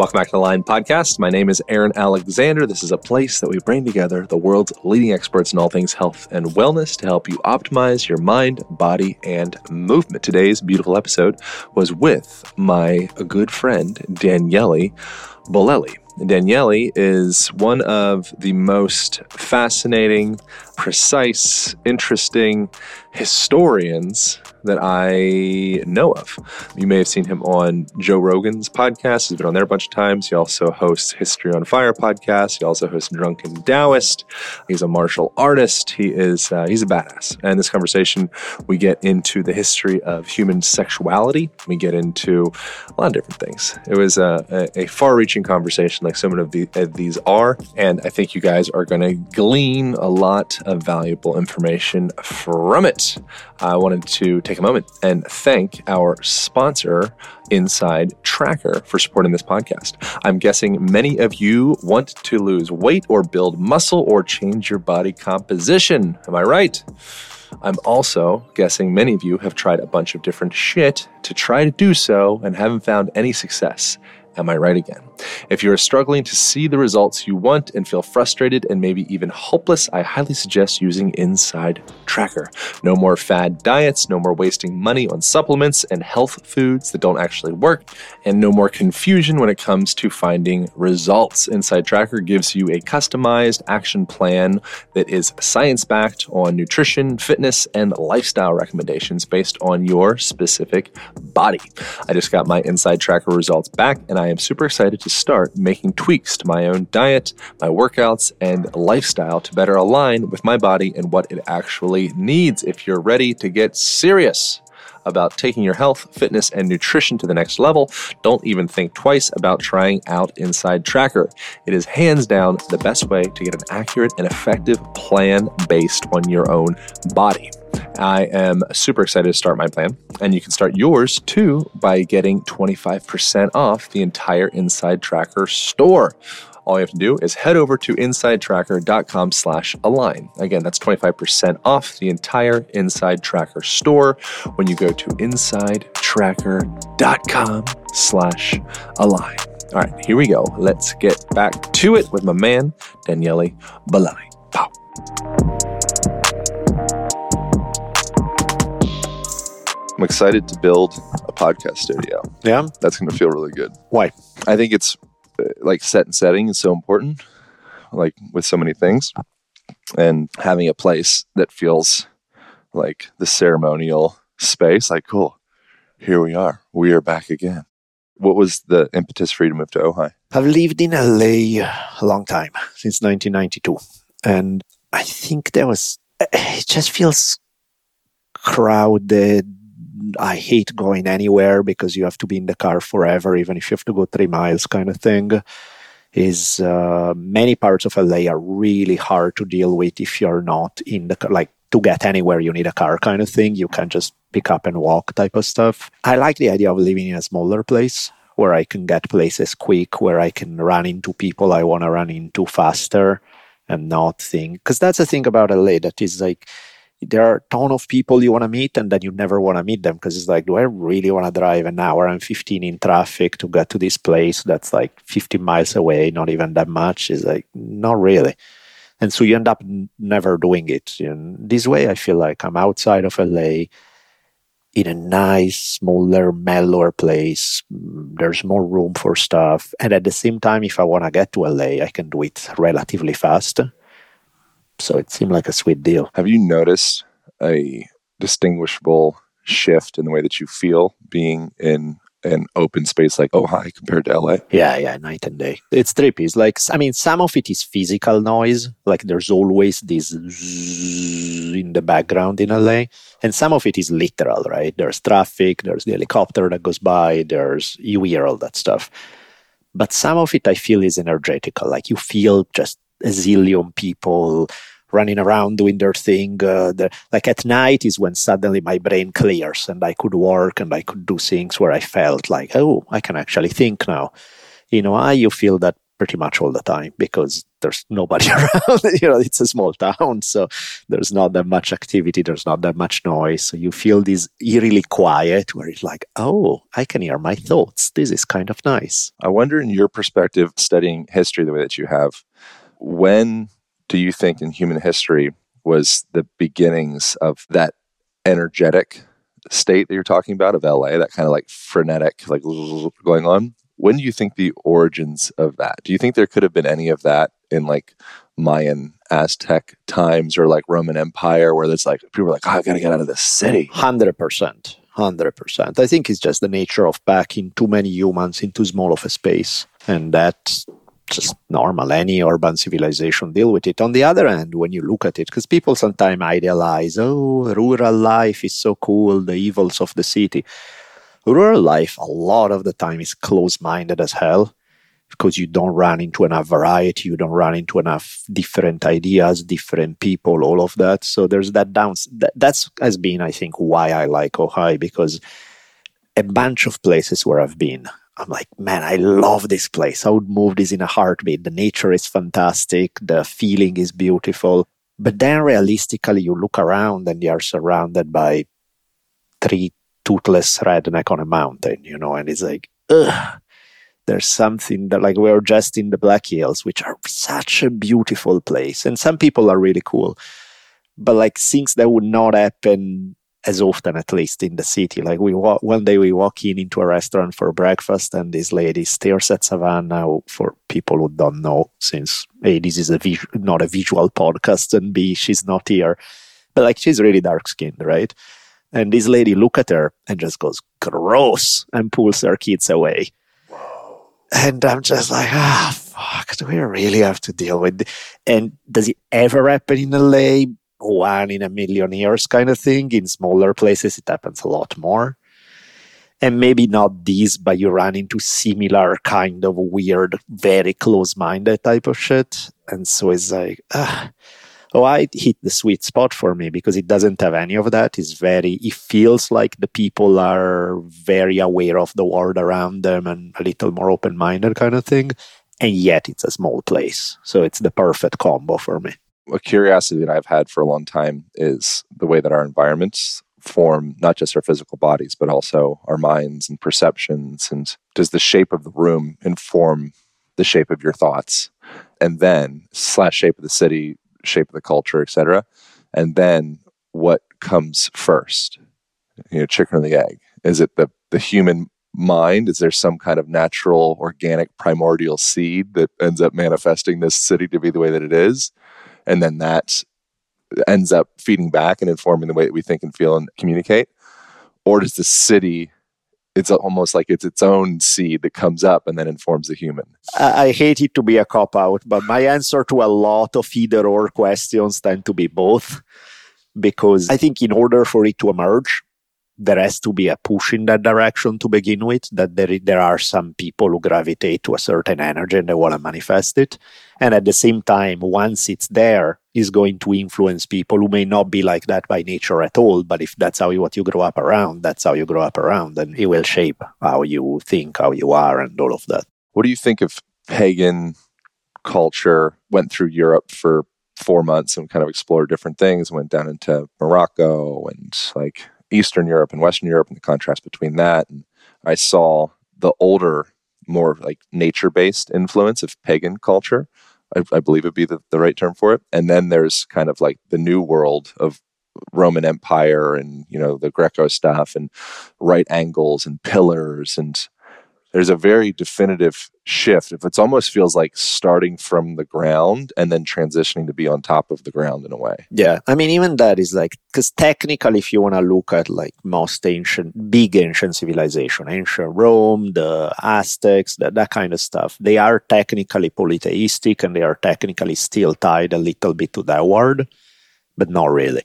Welcome back to the Align Podcast. My name is Aaron Alexander. This is a place that we bring together the world's leading experts in all things health and wellness to help you optimize your mind, body, and movement. Today's beautiful episode was with my good friend, Daniele Bolelli. Daniele is one of the most fascinating, precise, interesting historians that I know of. You may have seen him on Joe Rogan's podcast. He's been on there a bunch of times. He also hosts History on Fire podcast. He also hosts Drunken Taoist. He's a martial artist. He is uh, he's a badass. And this conversation, we get into the history of human sexuality. We get into a lot of different things. It was a, a, a far-reaching conversation, like so many of, the, of these are. And I think you guys are going to glean a lot of valuable information from it. I wanted to take a moment and thank our sponsor, Inside Tracker, for supporting this podcast. I'm guessing many of you want to lose weight or build muscle or change your body composition. Am I right? I'm also guessing many of you have tried a bunch of different shit to try to do so and haven't found any success. Am I right again? If you are struggling to see the results you want and feel frustrated and maybe even hopeless, I highly suggest using Inside Tracker. No more fad diets, no more wasting money on supplements and health foods that don't actually work, and no more confusion when it comes to finding results. Inside Tracker gives you a customized action plan that is science backed on nutrition, fitness, and lifestyle recommendations based on your specific body. I just got my Inside Tracker results back, and I am super excited to start making tweaks to my own diet, my workouts, and lifestyle to better align with my body and what it actually needs. If you're ready to get serious, about taking your health, fitness, and nutrition to the next level, don't even think twice about trying out Inside Tracker. It is hands down the best way to get an accurate and effective plan based on your own body. I am super excited to start my plan, and you can start yours too by getting 25% off the entire Inside Tracker store. All you have to do is head over to insidetracker.com slash align. Again, that's 25% off the entire Inside Tracker store when you go to insidetracker.com slash align. All right, here we go. Let's get back to it with my man, Daniele Bolelli. Pow. I'm excited to build a podcast studio. Yeah. That's going to feel really good. Why? I think it's uh, like set and setting is so important, like with so many things. And having a place that feels like the ceremonial space, like, cool, here we are. We are back again. What was the impetus for you to move to Ojai? I've lived in LA a long time, since 1992. And I think there was, it just feels crowded. I hate going anywhere because you have to be in the car forever, even if you have to go three miles, kind of thing. Is uh, many parts of LA are really hard to deal with if you're not in the car. Like to get anywhere, you need a car, kind of thing. You can just pick up and walk, type of stuff. I like the idea of living in a smaller place where I can get places quick, where I can run into people I want to run into faster and not think. Because that's the thing about LA that is like there are a ton of people you want to meet and then you never want to meet them because it's like do i really want to drive an hour and 15 in traffic to get to this place that's like 50 miles away not even that much? Is like not really. And so you end up n- never doing it. And this way i feel like i'm outside of la in a nice smaller mellower place. There's more room for stuff. And at the same time if i want to get to la i can do it relatively fast so it seemed like a sweet deal. Have you noticed a distinguishable shift in the way that you feel being in an open space like Ojai compared to LA? Yeah, yeah, night and day. It's trippy. It's like, I mean, some of it is physical noise. Like there's always this in the background in LA. And some of it is literal, right? There's traffic, there's the helicopter that goes by, there's, you hear all that stuff. But some of it I feel is energetical. Like you feel just a zillion people running around doing their thing. Uh, the, like at night is when suddenly my brain clears and I could work and I could do things where I felt like, oh, I can actually think now. You know, I you feel that pretty much all the time because there's nobody around. you know, it's a small town, so there's not that much activity. There's not that much noise. So you feel this eerily quiet, where it's like, oh, I can hear my thoughts. This is kind of nice. I wonder, in your perspective, studying history the way that you have, when do you think in human history was the beginnings of that energetic state that you're talking about of LA, that kind of like frenetic, like going on? When do you think the origins of that? Do you think there could have been any of that in like Mayan, Aztec times or like Roman Empire where there's like people are like, oh, I gotta get out of this city? Hundred percent. Hundred percent. I think it's just the nature of packing too many humans into small of a space. And that's just normal. Any urban civilization deal with it. On the other hand, when you look at it, because people sometimes idealize, oh, rural life is so cool, the evils of the city rural life a lot of the time is close-minded as hell because you don't run into enough variety you don't run into enough different ideas different people all of that so there's that downs that, that's has been i think why i like Ojai because a bunch of places where i've been i'm like man i love this place i would move this in a heartbeat the nature is fantastic the feeling is beautiful but then realistically you look around and you are surrounded by three toothless redneck on a mountain, you know, and it's like, ugh, there's something that like we are just in the Black Hills, which are such a beautiful place. And some people are really cool. But like things that would not happen as often, at least in the city. Like we walk, one day we walk in into a restaurant for breakfast, and this lady stares at Savannah. For people who don't know, since a this is a vis- not a visual podcast, and b she's not here, but like she's really dark skinned, right? And this lady look at her and just goes, gross, and pulls her kids away. And I'm just like, ah, fuck, do we really have to deal with this? And does it ever happen in LA? One in a million years kind of thing. In smaller places, it happens a lot more. And maybe not these, but you run into similar kind of weird, very close minded type of shit. And so it's like, ah oh, I hit the sweet spot for me because it doesn't have any of that. It's very, it feels like the people are very aware of the world around them and a little more open minded kind of thing. And yet it's a small place. So it's the perfect combo for me. A curiosity that I've had for a long time is the way that our environments form not just our physical bodies, but also our minds and perceptions. And does the shape of the room inform the shape of your thoughts? And then, slash shape of the city shape of the culture, etc. And then what comes first? You know, chicken or the egg? Is it the the human mind? Is there some kind of natural, organic, primordial seed that ends up manifesting this city to be the way that it is? And then that ends up feeding back and informing the way that we think and feel and communicate? Or does the city it's almost like it's its own seed that comes up and then informs the human. I, hate it to be a cop out, but my answer to a lot of either or questions tend to be both. Because I think in order for it to emerge, there has to be a push in that direction to begin with, that there, there are some people who gravitate to a certain energy and they want to manifest it. And at the same time, once it's there, is going to influence people who may not be like that by nature at all. But if that's how you, what you grow up around, that's how you grow up around, and it will shape how you think, how you are, and all of that. What do you think of pagan culture? Went through Europe for four months and kind of explored different things. Went down into Morocco and like Eastern Europe and Western Europe and the contrast between that. And I saw the older, more like nature based influence of pagan culture. I, I believe would be the, the right term for it. And then there's kind of like the new world of Roman Empire and, you know, the Greco stuff and right angles and pillars and there's a very definitive shift. If it's almost feels like starting from the ground and then transitioning to be on top of the ground in a way. Yeah. I mean, even that is like, because technically, if you want to look at like most ancient, big ancient civilization, ancient Rome, the Aztecs, that, that kind of stuff, they are technically polytheistic and they are technically still tied a little bit to that word, but not really.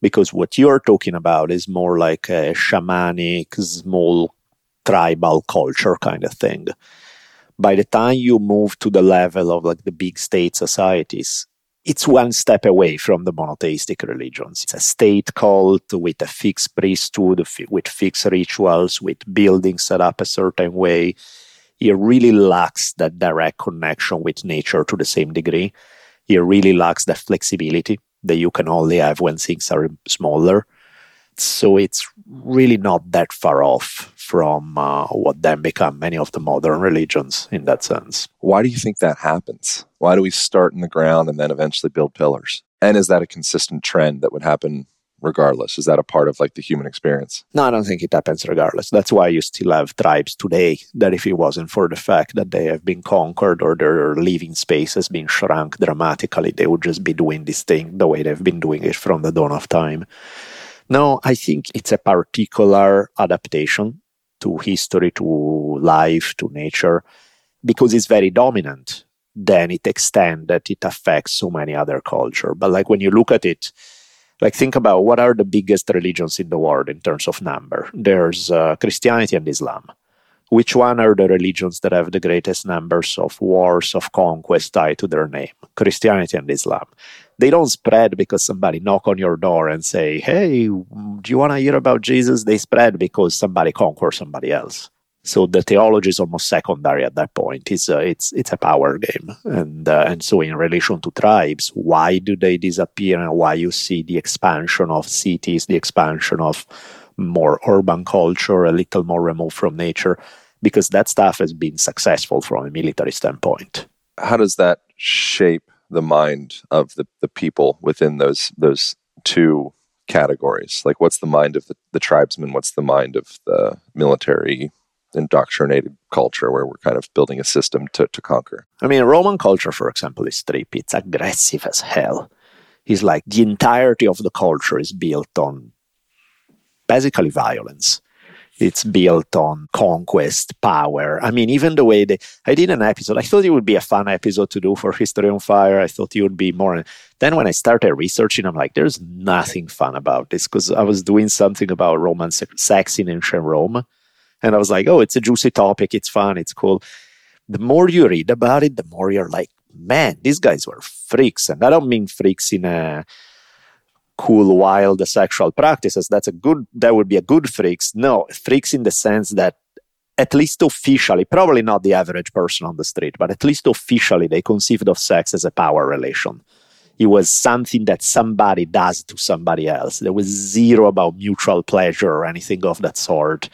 Because what you're talking about is more like a shamanic, small tribal culture kind of thing. By the time you move to the level of like the big state societies, it's one step away from the monotheistic religions. It's a state cult with a fixed priesthood, with fixed rituals, with buildings set up a certain way. it really lacks that direct connection with nature to the same degree. It really lacks that flexibility that you can only have when things are smaller. So it's really not that far off from uh, what then become many of the modern religions in that sense. Why do you think that happens? Why do we start in the ground and then eventually build pillars? And is that a consistent trend that would happen regardless? Is that a part of like the human experience? No, I don't think it happens regardless. That's why you still have tribes today that if it wasn't for the fact that they have been conquered or their living space has been shrunk dramatically, they would just be doing this thing the way they've been doing it from the dawn of time. No, I think it's a particular adaptation to history, to life, to nature, because it's very dominant. Then it extends that it affects so many other culture. But like when you look at it, like think about what are the biggest religions in the world in terms of number there's uh, christianity and islam which one are the religions that have the greatest numbers of wars of conquest tied to their name christianity and islam they don't spread because somebody knock on your door and say hey do you want to hear about jesus they spread because somebody conquer somebody else so the theology is almost secondary at that point. It's a, it's it's a power game, and uh, and so in relation to tribes, why do they disappear, and why you see the expansion of cities, the expansion of more urban culture, a little more removed from nature, because that stuff has been successful from a military standpoint. How does that shape the mind of the, the people within those those two categories? Like, what's the mind of the, the tribesman? What's the mind of the military indoctrinated culture where we're kind of building a system to, to conquer. I mean, Roman culture, for example, is strip. It's aggressive as hell. It's like the entirety of the culture is built on basically violence. It's built on conquest, power. I mean, even the way they, I did an episode, I thought it would be a fun episode to do for History on Fire. I thought it would be more. Then when I started researching, I'm like, there's nothing fun about this because I was doing something about Roman sex in ancient Rome and I was like, oh, it's a juicy topic. It's fun. It's cool. The more you read about it, the more you're like, man, these guys were freaks. And I don't mean freaks in a cool, wild sexual practices. That's a good, that would be a good freaks. No, freaks in the sense that at least officially, probably not the average person on the street, but at least officially, they conceived of sex as a power relation. It was something that somebody does to somebody else. There was zero about mutual pleasure or anything of that sort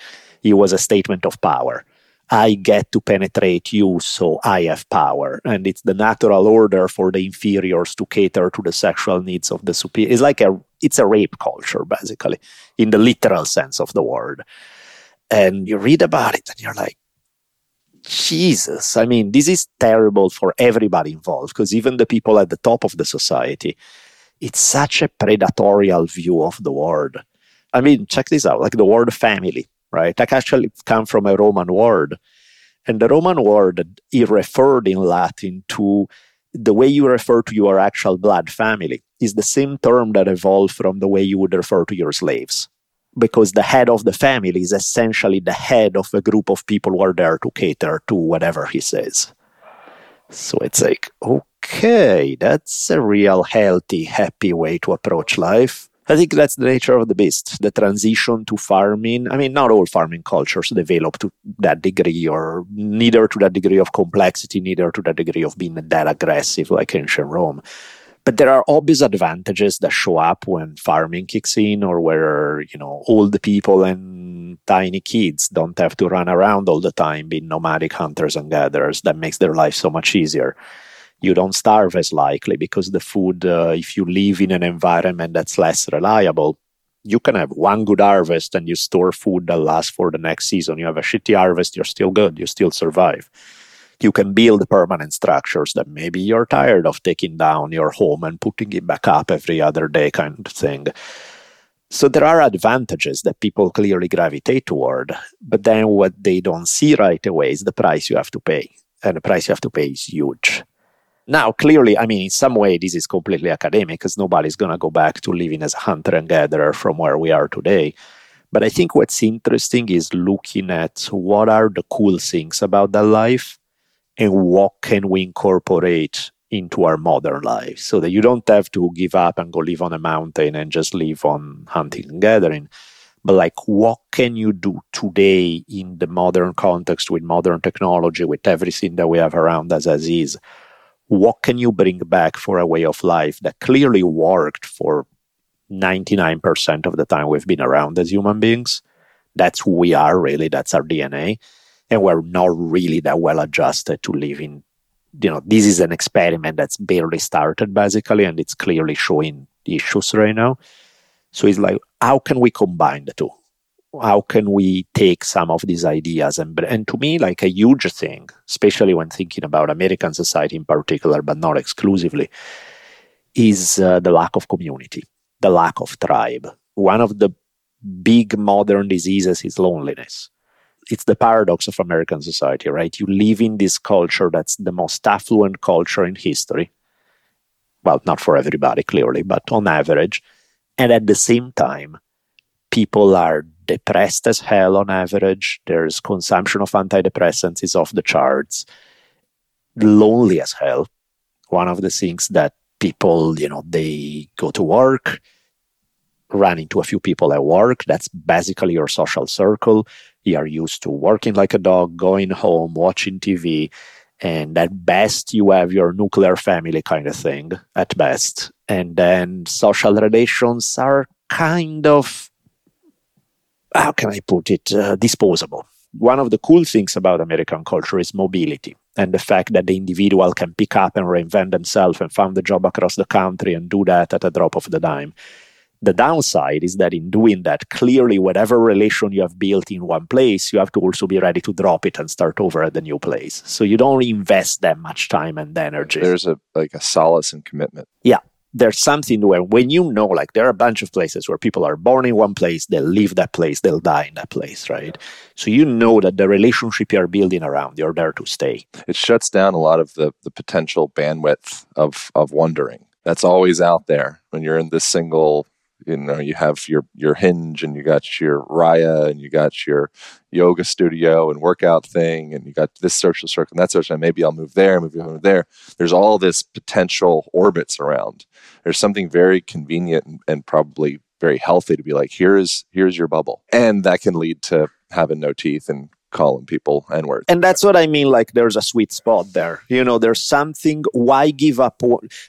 it was a statement of power. I get to penetrate you, so I have power. And it's the natural order for the inferiors to cater to the sexual needs of the superior. It's like a it's a rape culture, basically, in the literal sense of the word. And you read about it and you're like, Jesus, I mean, this is terrible for everybody involved, because even the people at the top of the society, it's such a predatorial view of the word. I mean, check this out, like the word family right? That actually come from a Roman word. And the Roman word, it referred in Latin to the way you refer to your actual blood family is the same term that evolved from the way you would refer to your slaves. Because the head of the family is essentially the head of a group of people who are there to cater to whatever he says. So it's like, okay, that's a real healthy, happy way to approach life. I think that's the nature of the beast. The transition to farming. I mean, not all farming cultures develop to that degree, or neither to that degree of complexity, neither to that degree of being that aggressive like ancient Rome. But there are obvious advantages that show up when farming kicks in, or where you know old people and tiny kids don't have to run around all the time being nomadic hunters and gatherers. That makes their life so much easier you don't starve as likely because the food, uh, if you live in an environment that's less reliable, you can have one good harvest and you store food that lasts for the next season. You have a shitty harvest, you're still good, you still survive. You can build permanent structures that maybe you're tired of taking down your home and putting it back up every other day, kind of thing. So there are advantages that people clearly gravitate toward, but then what they don't see right away is the price you have to pay. And the price you have to pay is huge. Now, clearly, I mean, in some way, this is completely academic because nobody's going to go back to living as a hunter and gatherer from where we are today. But I think what's interesting is looking at what are the cool things about that life and what can we incorporate into our modern life so that you don't have to give up and go live on a mountain and just live on hunting and gathering but like what can you do today in the modern context with modern technology with everything that we have around us as is what can you bring back for a way of life that clearly worked for 99% of the time we've been around as human beings? That's who we are really. That's our dna and we're not really that well adjusted to living you know this is an experiment that's barely started basically and it's clearly showing issues right now. So it's like how can we combine the two how can we take some of these ideas and and to me like a huge thing especially when thinking about american society in particular but not exclusively is uh, the lack of community the lack of tribe one of the big modern diseases is loneliness it's the paradox of American society, right? You live in this culture that's the most affluent culture in history. Well, not for everybody, clearly, but on average. And at the same time, people are depressed as hell on average. There's consumption of antidepressants is off the charts. Lonely as hell. One of the things that people, you know, they go to work, run into a few people at work. That's basically your social circle. You are used to working like a dog, going home, watching TV, and at best you have your nuclear family kind of thing at best. And then social relations are kind of, how can I put it, uh, disposable. One of the cool things about American culture is mobility and the fact that the individual can pick up and reinvent themselves and find a job across the country and do that at a drop of the dime. The downside is that in doing that, clearly, whatever relation you have built in one place, you have to also be ready to drop it and start over at the new place. So you don't invest that much time and energy. There's a like a solace and commitment. Yeah. There's something where when you know, like there are a bunch of places where people are born in one place, they'll leave that place, they'll die in that place, right? So you know that the relationship you're building around, you're there to stay. It shuts down a lot of the, the potential bandwidth of of wondering. That's always out there when you're in this single you know you have your your hinge and you got your raya and you got your yoga studio and workout thing and you got this social circle and that social and maybe i'll move there maybe i'll move there. There's all this potential orbits around. There's something very convenient and, and probably very healthy to be like here's here's your bubble. And that can lead to having no teeth and calling people n words. And that's what i mean like there's a sweet spot there. You know there's something why give up?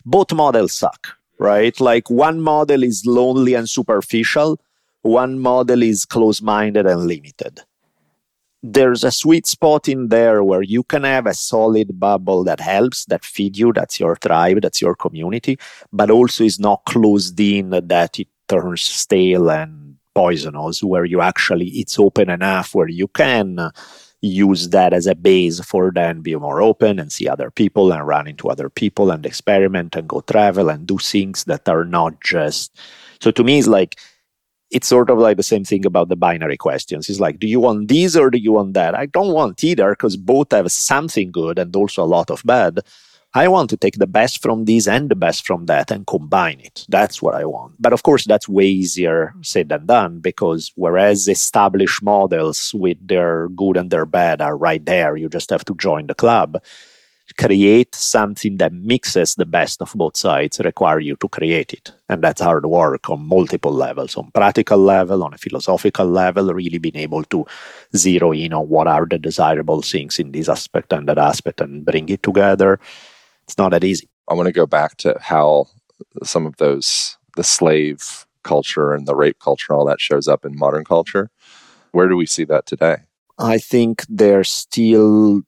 Both models suck right? Like one model is lonely and superficial, one model is close minded and limited. There's a sweet spot in there where you can have a solid bubble that helps, that feed you, that's your tribe, that's your community, but also is not closed in that it turns stale and poisonous, where you actually, it's open enough where you can use that as a base for then be more open and see other people and run into other people and experiment and go travel and do things that are not just so to me it's like it's sort of like the same thing about the binary questions. It's like do you want these or do you want that? I don't want either because both have something good and also a lot of bad I want to take the best from this and the best from that and combine it. That's what I want. But of course, that's way easier said than done because whereas established models with their good and their bad are right there, you just have to join the club. Create something that mixes the best of both sides require you to create it. And that's hard work on multiple levels, on practical level, on a philosophical level, really being able to zero in on what are the desirable things in this aspect and that aspect and bring it together it's not that easy. I want to go back to how some of those, the slave culture and the rape culture, all that shows up in modern culture. Where do we see that today? I think there's still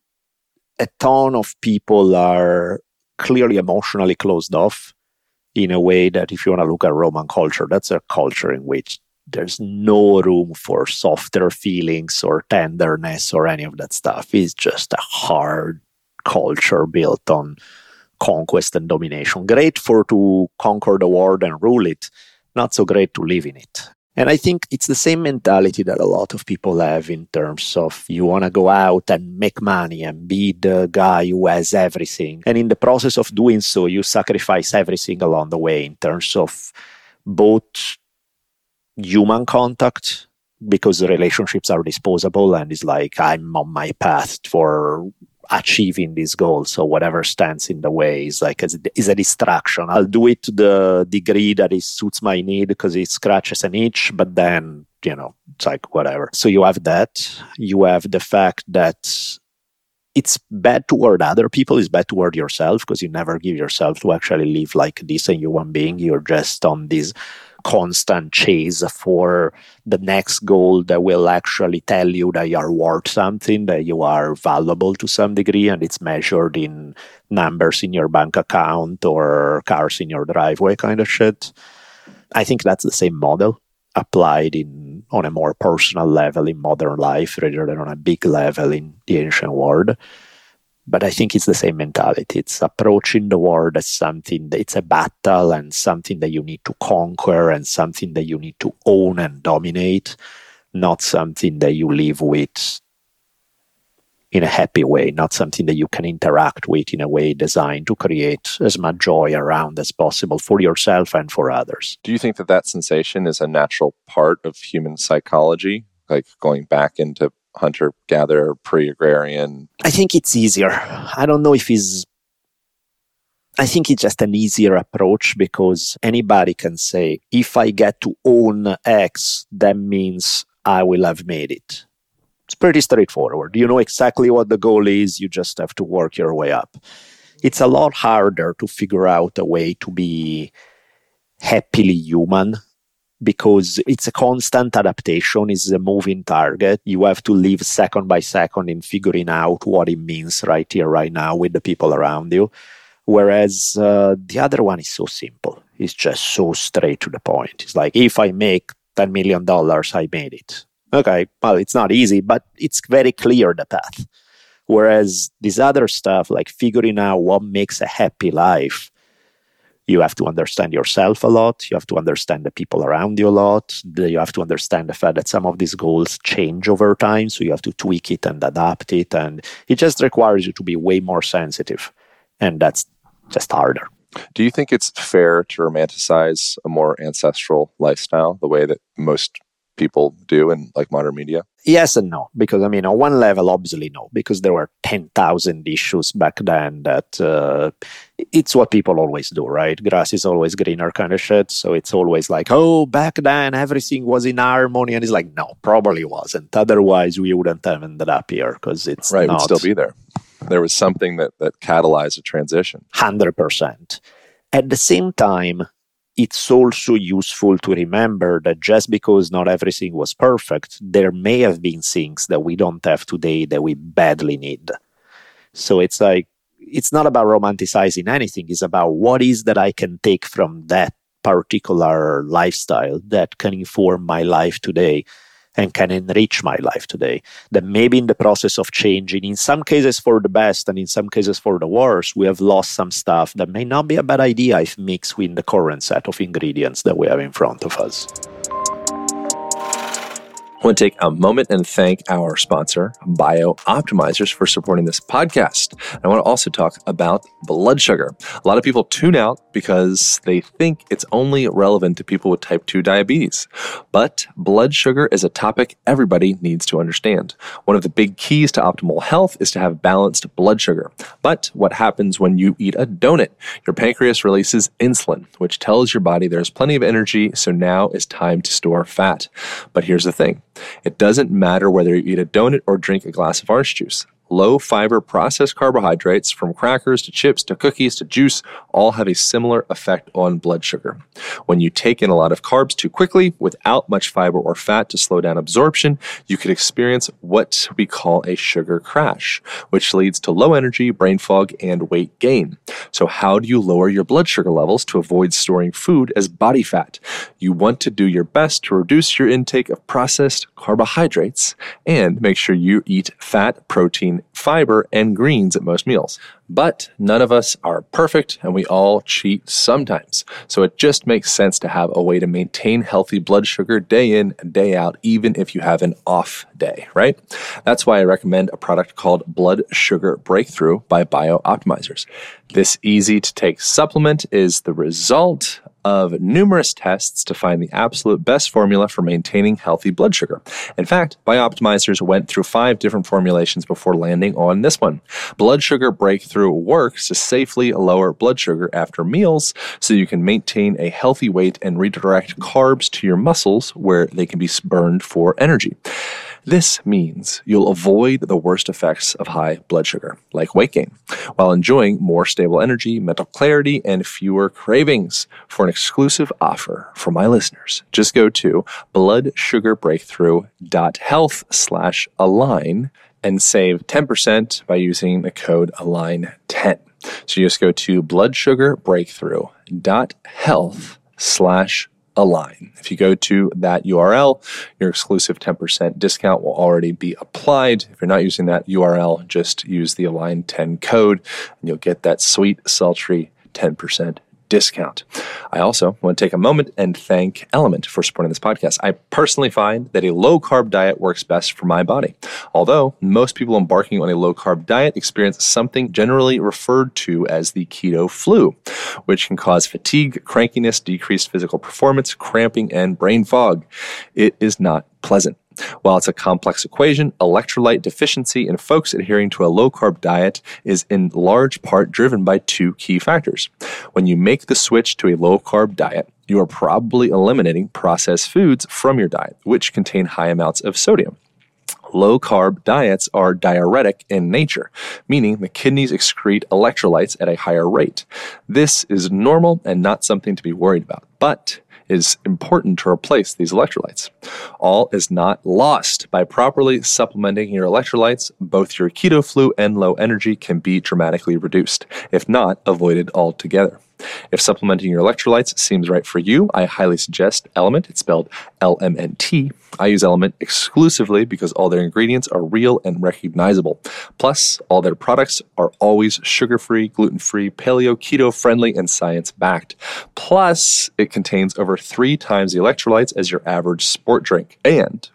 a ton of people are clearly emotionally closed off in a way that if you want to look at Roman culture, that's a culture in which there's no room for softer feelings or tenderness or any of that stuff. It's just a hard culture built on conquest and domination. Great for to conquer the world and rule it, not so great to live in it. And I think it's the same mentality that a lot of people have in terms of you want to go out and make money and be the guy who has everything. And in the process of doing so, you sacrifice everything along the way in terms of both human contact because the relationships are disposable and it's like I'm on my path for achieving this goal. So whatever stands in the way is like a, is a distraction. I'll do it to the degree that it suits my need because it scratches an itch, but then you know, it's like whatever. So you have that. You have the fact that it's bad toward other people, it's bad toward yourself because you never give yourself to actually live like this a decent human being. You're just on this constant chase for the next goal that will actually tell you that you are worth something, that you are valuable to some degree, and it's measured in numbers in your bank account or cars in your driveway kind of shit. I think that's the same model applied in on a more personal level in modern life rather than on a big level in the ancient world. But I think it's the same mentality. It's approaching the world as something that it's a battle and something that you need to conquer and something that you need to own and dominate, not something that you live with in a happy way, not something that you can interact with in a way designed to create as much joy around as possible for yourself and for others. Do you think that that sensation is a natural part of human psychology? Like going back into hunter gatherer, pre agrarian? I think it's easier. I don't know if it's. I think it's just an easier approach because anybody can say, if I get to own X, that means I will have made it it's pretty straightforward. You know exactly what the goal is, you just have to work your way up. It's a lot harder to figure out a way to be happily human because it's a constant adaptation, it's a moving target. You have to live second by second in figuring out what it means right here, right now with the people around you. Whereas uh, the other one is so simple. It's just so straight to the point. It's like, if I make $10 million, I made it okay, well, it's not easy, but it's very clear the path. Whereas this other stuff, like figuring out what makes a happy life, you have to understand yourself a lot. You have to understand the people around you a lot. You have to understand the fact that some of these goals change over time. So you have to tweak it and adapt it. And it just requires you to be way more sensitive. And that's just harder. Do you think it's fair to romanticize a more ancestral lifestyle the way that most people do in like modern media? Yes and no, because I mean, on one level, obviously no, because there were 10,000 issues back then that uh, it's what people always do, right? Grass is always greener kind of shit. So it's always like, oh, back then everything was in harmony. And it's like, no, probably wasn't. Otherwise, we wouldn't have ended up here because it's right, not. would still be there. There was something that, that catalyzed a transition. 100%. At the same time, it's also useful to remember that just because not everything was perfect, there may have been things that we don't have today that we badly need. So it's like, it's not about romanticizing anything, it's about what is that I can take from that particular lifestyle that can inform my life today and can enrich my life today. That maybe in the process of changing, in some cases for the best and in some cases for the worse, we have lost some stuff that may not be a bad idea if mixed with the current set of ingredients that we have in front of us. I want to take a moment and thank our sponsor, BiOptimizers, for supporting this podcast. I want to also talk about blood sugar. A lot of people tune out because they think it's only relevant to people with type 2 diabetes. But blood sugar is a topic everybody needs to understand. One of the big keys to optimal health is to have balanced blood sugar. But what happens when you eat a donut? Your pancreas releases insulin, which tells your body there's plenty of energy, so now is time to store fat. But here's the thing it doesn't matter whether you eat a donut or drink a glass of orange juice. Low fiber processed carbohydrates, from crackers to chips to cookies to juice, all have a similar effect on blood sugar. When you take in a lot of carbs too quickly without much fiber or fat to slow down absorption, you could experience what we call a sugar crash, which leads to low energy, brain fog, and weight gain. So, how do you lower your blood sugar levels to avoid storing food as body fat? You want to do your best to reduce your intake of processed carbohydrates and make sure you eat fat, protein, fiber, and greens at most meals. But none of us are perfect and we all cheat sometimes. So it just makes sense to have a way to maintain healthy blood sugar day in and day out, even if you have an off day, right? That's why I recommend a product called Blood Sugar Breakthrough by BiOptimizers. This easy to take supplement is the result of numerous tests to find the absolute best formula for maintaining healthy blood sugar. In fact, Bioptimizers went through five different formulations before landing on this one. Blood Sugar Breakthrough works to safely lower blood sugar after meals so you can maintain a healthy weight and redirect carbs to your muscles where they can be burned for energy. This means you'll avoid the worst effects of high blood sugar, like weight gain, while enjoying more stable energy, mental clarity, and fewer cravings. For an exclusive offer for my listeners, just go to bloodsugarbreakthrough.health slash align and save 10% by using the code align10. So you just go to bloodsugarbreakthrough.health slash align. If you go to that URL, your exclusive 10% discount will already be applied. If you're not using that URL, just use the Align 10 code and you'll get that sweet, sultry 10% discount. I also want to take a moment and thank Element for supporting this podcast. I personally find that a low carb diet works best for my body. Although most people embarking on a low carb diet experience something generally referred to as the keto flu, which can cause fatigue, crankiness, decreased physical performance, cramping, and brain fog. It is not pleasant. While it's a complex equation, electrolyte deficiency in folks adhering to a low carb diet is in large part driven by two key factors. When you make the switch to a low carb diet, you are probably eliminating processed foods from your diet, which contain high amounts of sodium. Low carb diets are diuretic in nature, meaning the kidneys excrete electrolytes at a higher rate. This is normal and not something to be worried about. But is important to replace these electrolytes. All is not lost. By properly supplementing your electrolytes, both your keto flu and low energy can be dramatically reduced, if not avoided altogether. If supplementing your electrolytes seems right for you, I highly suggest Element. It's spelled L M N T. I use Element exclusively because all their ingredients are real and recognizable. Plus, all their products are always sugar free, gluten free, paleo, keto friendly, and science backed. Plus, it contains over three times the electrolytes as your average sport drink. And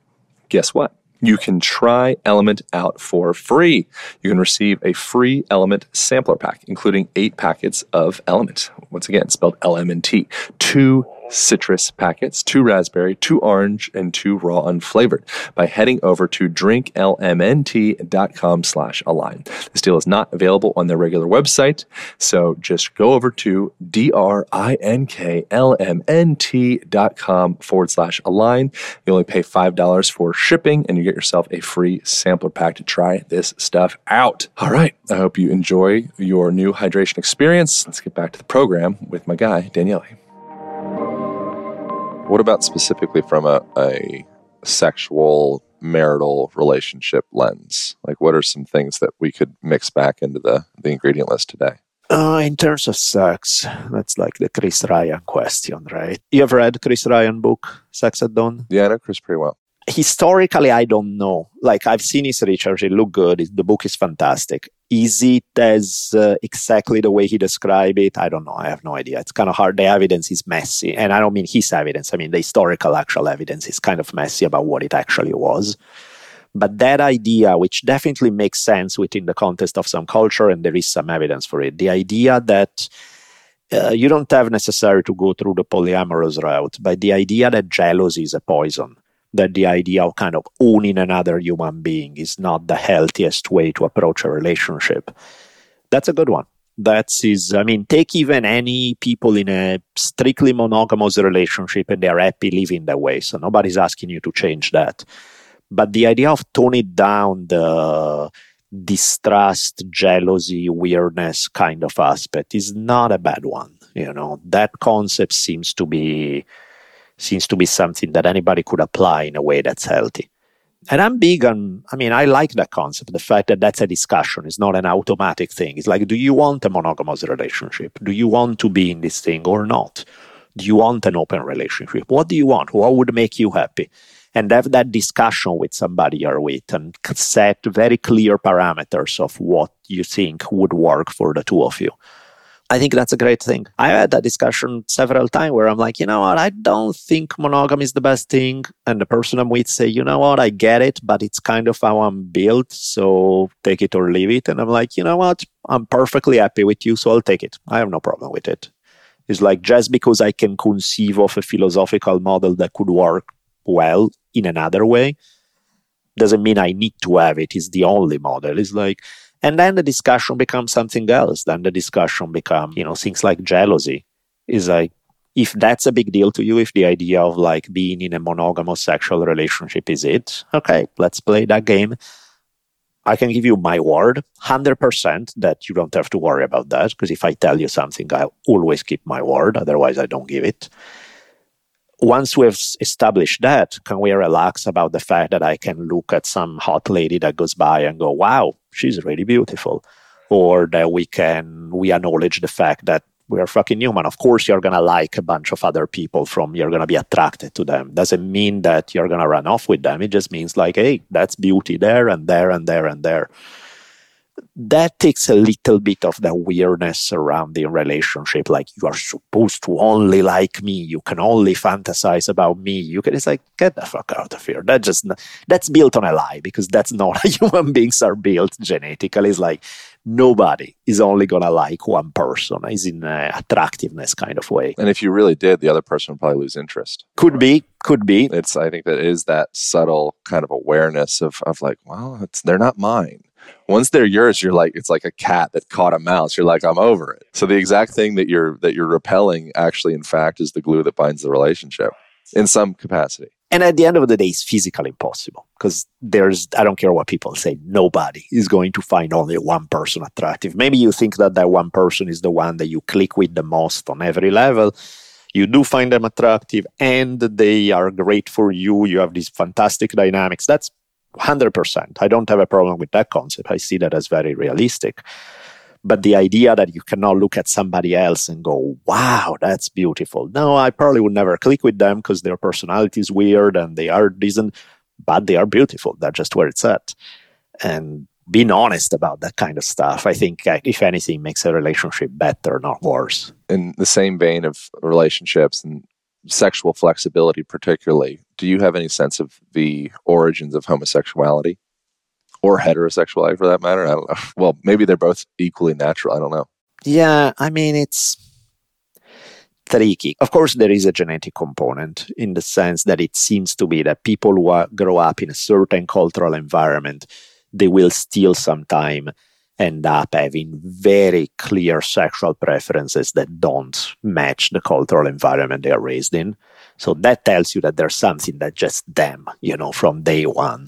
guess what? You can try Element out for free. You can receive a free Element sampler pack, including eight packets of Element. Once again, spelled L M N T. Two citrus packets, two raspberry, two orange, and two raw unflavored by heading over to drinklmnt.com slash align. This deal is not available on their regular website, so just go over to drinklmnt.com forward slash align. You only pay $5 for shipping and you get yourself a free sampler pack to try this stuff out. All right. I hope you enjoy your new hydration experience. Let's get back to the program with my guy, Daniele. What about specifically from a, a sexual marital relationship lens? Like, what are some things that we could mix back into the, the ingredient list today? Uh, in terms of sex, that's like the Chris Ryan question, right? You have read Chris Ryan book, Sex at Dawn? Yeah, I know Chris pretty well. Historically, I don't know. Like I've seen his research; it looked good. The book is fantastic. Is it as uh, exactly the way he described it? I don't know. I have no idea. It's kind of hard. The evidence is messy. And I don't mean his evidence. I mean the historical actual evidence is kind of messy about what it actually was. But that idea, which definitely makes sense within the context of some culture, and there is some evidence for it, the idea that uh, you don't have necessarily to go through the polyamorous route, but the idea that jealousy is a poison that the idea of kind of owning another human being is not the healthiest way to approach a relationship. That's a good one. That's I mean, take even any people in a strictly monogamous relationship and they're happy living that way. So nobody's asking you to change that. But the idea of toning down the distrust, jealousy, weirdness kind of aspect is not a bad one. You know, that concept seems to be seems to be something that anybody could apply in a way that's healthy. And I'm big on, I mean, I like that concept, the fact that that's a discussion. It's not an automatic thing. It's like, do you want a monogamous relationship? Do you want to be in this thing or not? Do you want an open relationship? What do you want? What would make you happy? And have that discussion with somebody you're with and set very clear parameters of what you think would work for the two of you. I think that's a great thing. I had that discussion several times where I'm like, you know what, I don't think monogamy is the best thing. And the person I'm with say, you know what, I get it, but it's kind of how I'm built. So take it or leave it. And I'm like, you know what, I'm perfectly happy with you. So I'll take it. I have no problem with it. It's like just because I can conceive of a philosophical model that could work well in another way doesn't mean I need to have it. It's the only model. It's like, and then the discussion becomes something else. Then the discussion becomes, you know, things like jealousy. Is like, if that's a big deal to you, if the idea of like being in a monogamous sexual relationship is it, okay, let's play that game. I can give you my word, 100% that you don't have to worry about that. Because if I tell you something, I'll always keep my word. Otherwise, I don't give it. Once we've established that, can we relax about the fact that I can look at some hot lady that goes by and go, wow, she's really beautiful? Or that we can, we acknowledge the fact that we are fucking human. Of course, you're going to like a bunch of other people from, you're going to be attracted to them. Doesn't mean that you're going to run off with them. It just means like, hey, that's beauty there and there and there and there. That takes a little bit of the weirdness around the relationship. Like you are supposed to only like me. You can only fantasize about me. You can, it's like, get the fuck out of here. That just, that's built on a lie because that's not how human beings are built genetically. It's like, nobody is only to like one person is in an attractiveness kind of way and if you really did the other person would probably lose interest could be could be it's i think that is that subtle kind of awareness of, of like well it's they're not mine once they're yours you're like it's like a cat that caught a mouse you're like i'm over it so the exact thing that you're that you're repelling actually in fact is the glue that binds the relationship in some capacity and at the end of the day, it's physically impossible because there's, I don't care what people say, nobody is going to find only one person attractive. Maybe you think that that one person is the one that you click with the most on every level. You do find them attractive and they are great for you. You have these fantastic dynamics. That's 100%. I don't have a problem with that concept. I see that as very realistic. But the idea that you cannot look at somebody else and go, wow, that's beautiful. No, I probably would never click with them because their personality is weird and they are decent, but they are beautiful. They're just where it's at. And being honest about that kind of stuff, I think, uh, if anything, makes a relationship better, not worse. In the same vein of relationships and sexual flexibility, particularly, do you have any sense of the origins of homosexuality? or heterosexuality for that matter. I don't know. Well, maybe they're both equally natural. I don't know. Yeah, I mean, it's tricky. Of course, there is a genetic component in the sense that it seems to be that people who are, grow up in a certain cultural environment, they will still sometime end up having very clear sexual preferences that don't match the cultural environment they are raised in. So that tells you that there's something that just them, you know, from day one.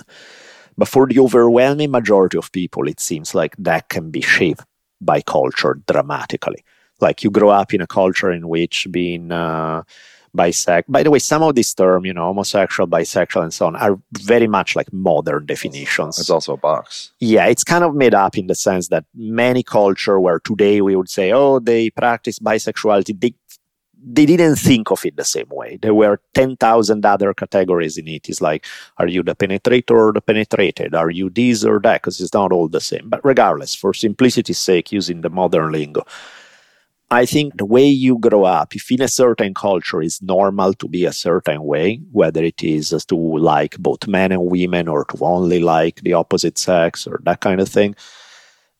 But for the overwhelming majority of people, it seems like that can be shaped by culture dramatically. Like you grow up in a culture in which being uh, bisexual, by the way, some of these terms, you know, homosexual, bisexual, and so on, are very much like modern definitions. It's also a box. Yeah, it's kind of made up in the sense that many culture where today we would say, oh, they practice bisexuality, they they didn't think of it the same way. There were 10,000 other categories in it. It's like, are you the penetrator or the penetrated? Are you this or that? Because it's not all the same. But regardless, for simplicity's sake, using the modern lingo, I think the way you grow up, if in a certain culture is normal to be a certain way, whether it is to like both men and women or to only like the opposite sex or that kind of thing,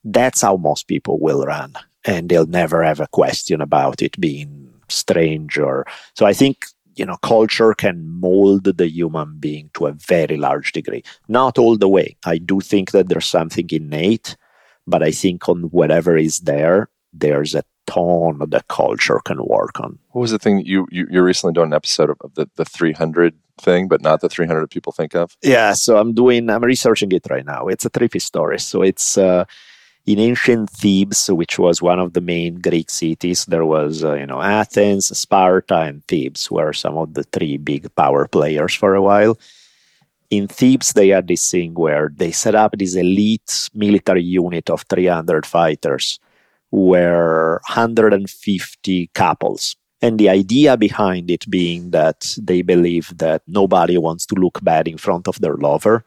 that's how most people will run. And they'll never have a question about it being strange or so i think you know culture can mold the human being to a very large degree not all the way i do think that there's something innate but i think on whatever is there there's a ton that the culture can work on. What was the thing you, you you're recently doing an episode of, of the, the 300 thing but not the 300 people think of? Yeah so i'm doing i'm researching it right now. It's a trippy story. So it's uh in ancient Thebes, which was one of the main Greek cities, there was, uh, you know, Athens, Sparta, and Thebes were some of the three big power players for a while. In Thebes, they had this thing where they set up this elite military unit of 300 fighters, were 150 couples. And the idea behind it being that they believe that nobody wants to look bad in front of their lover.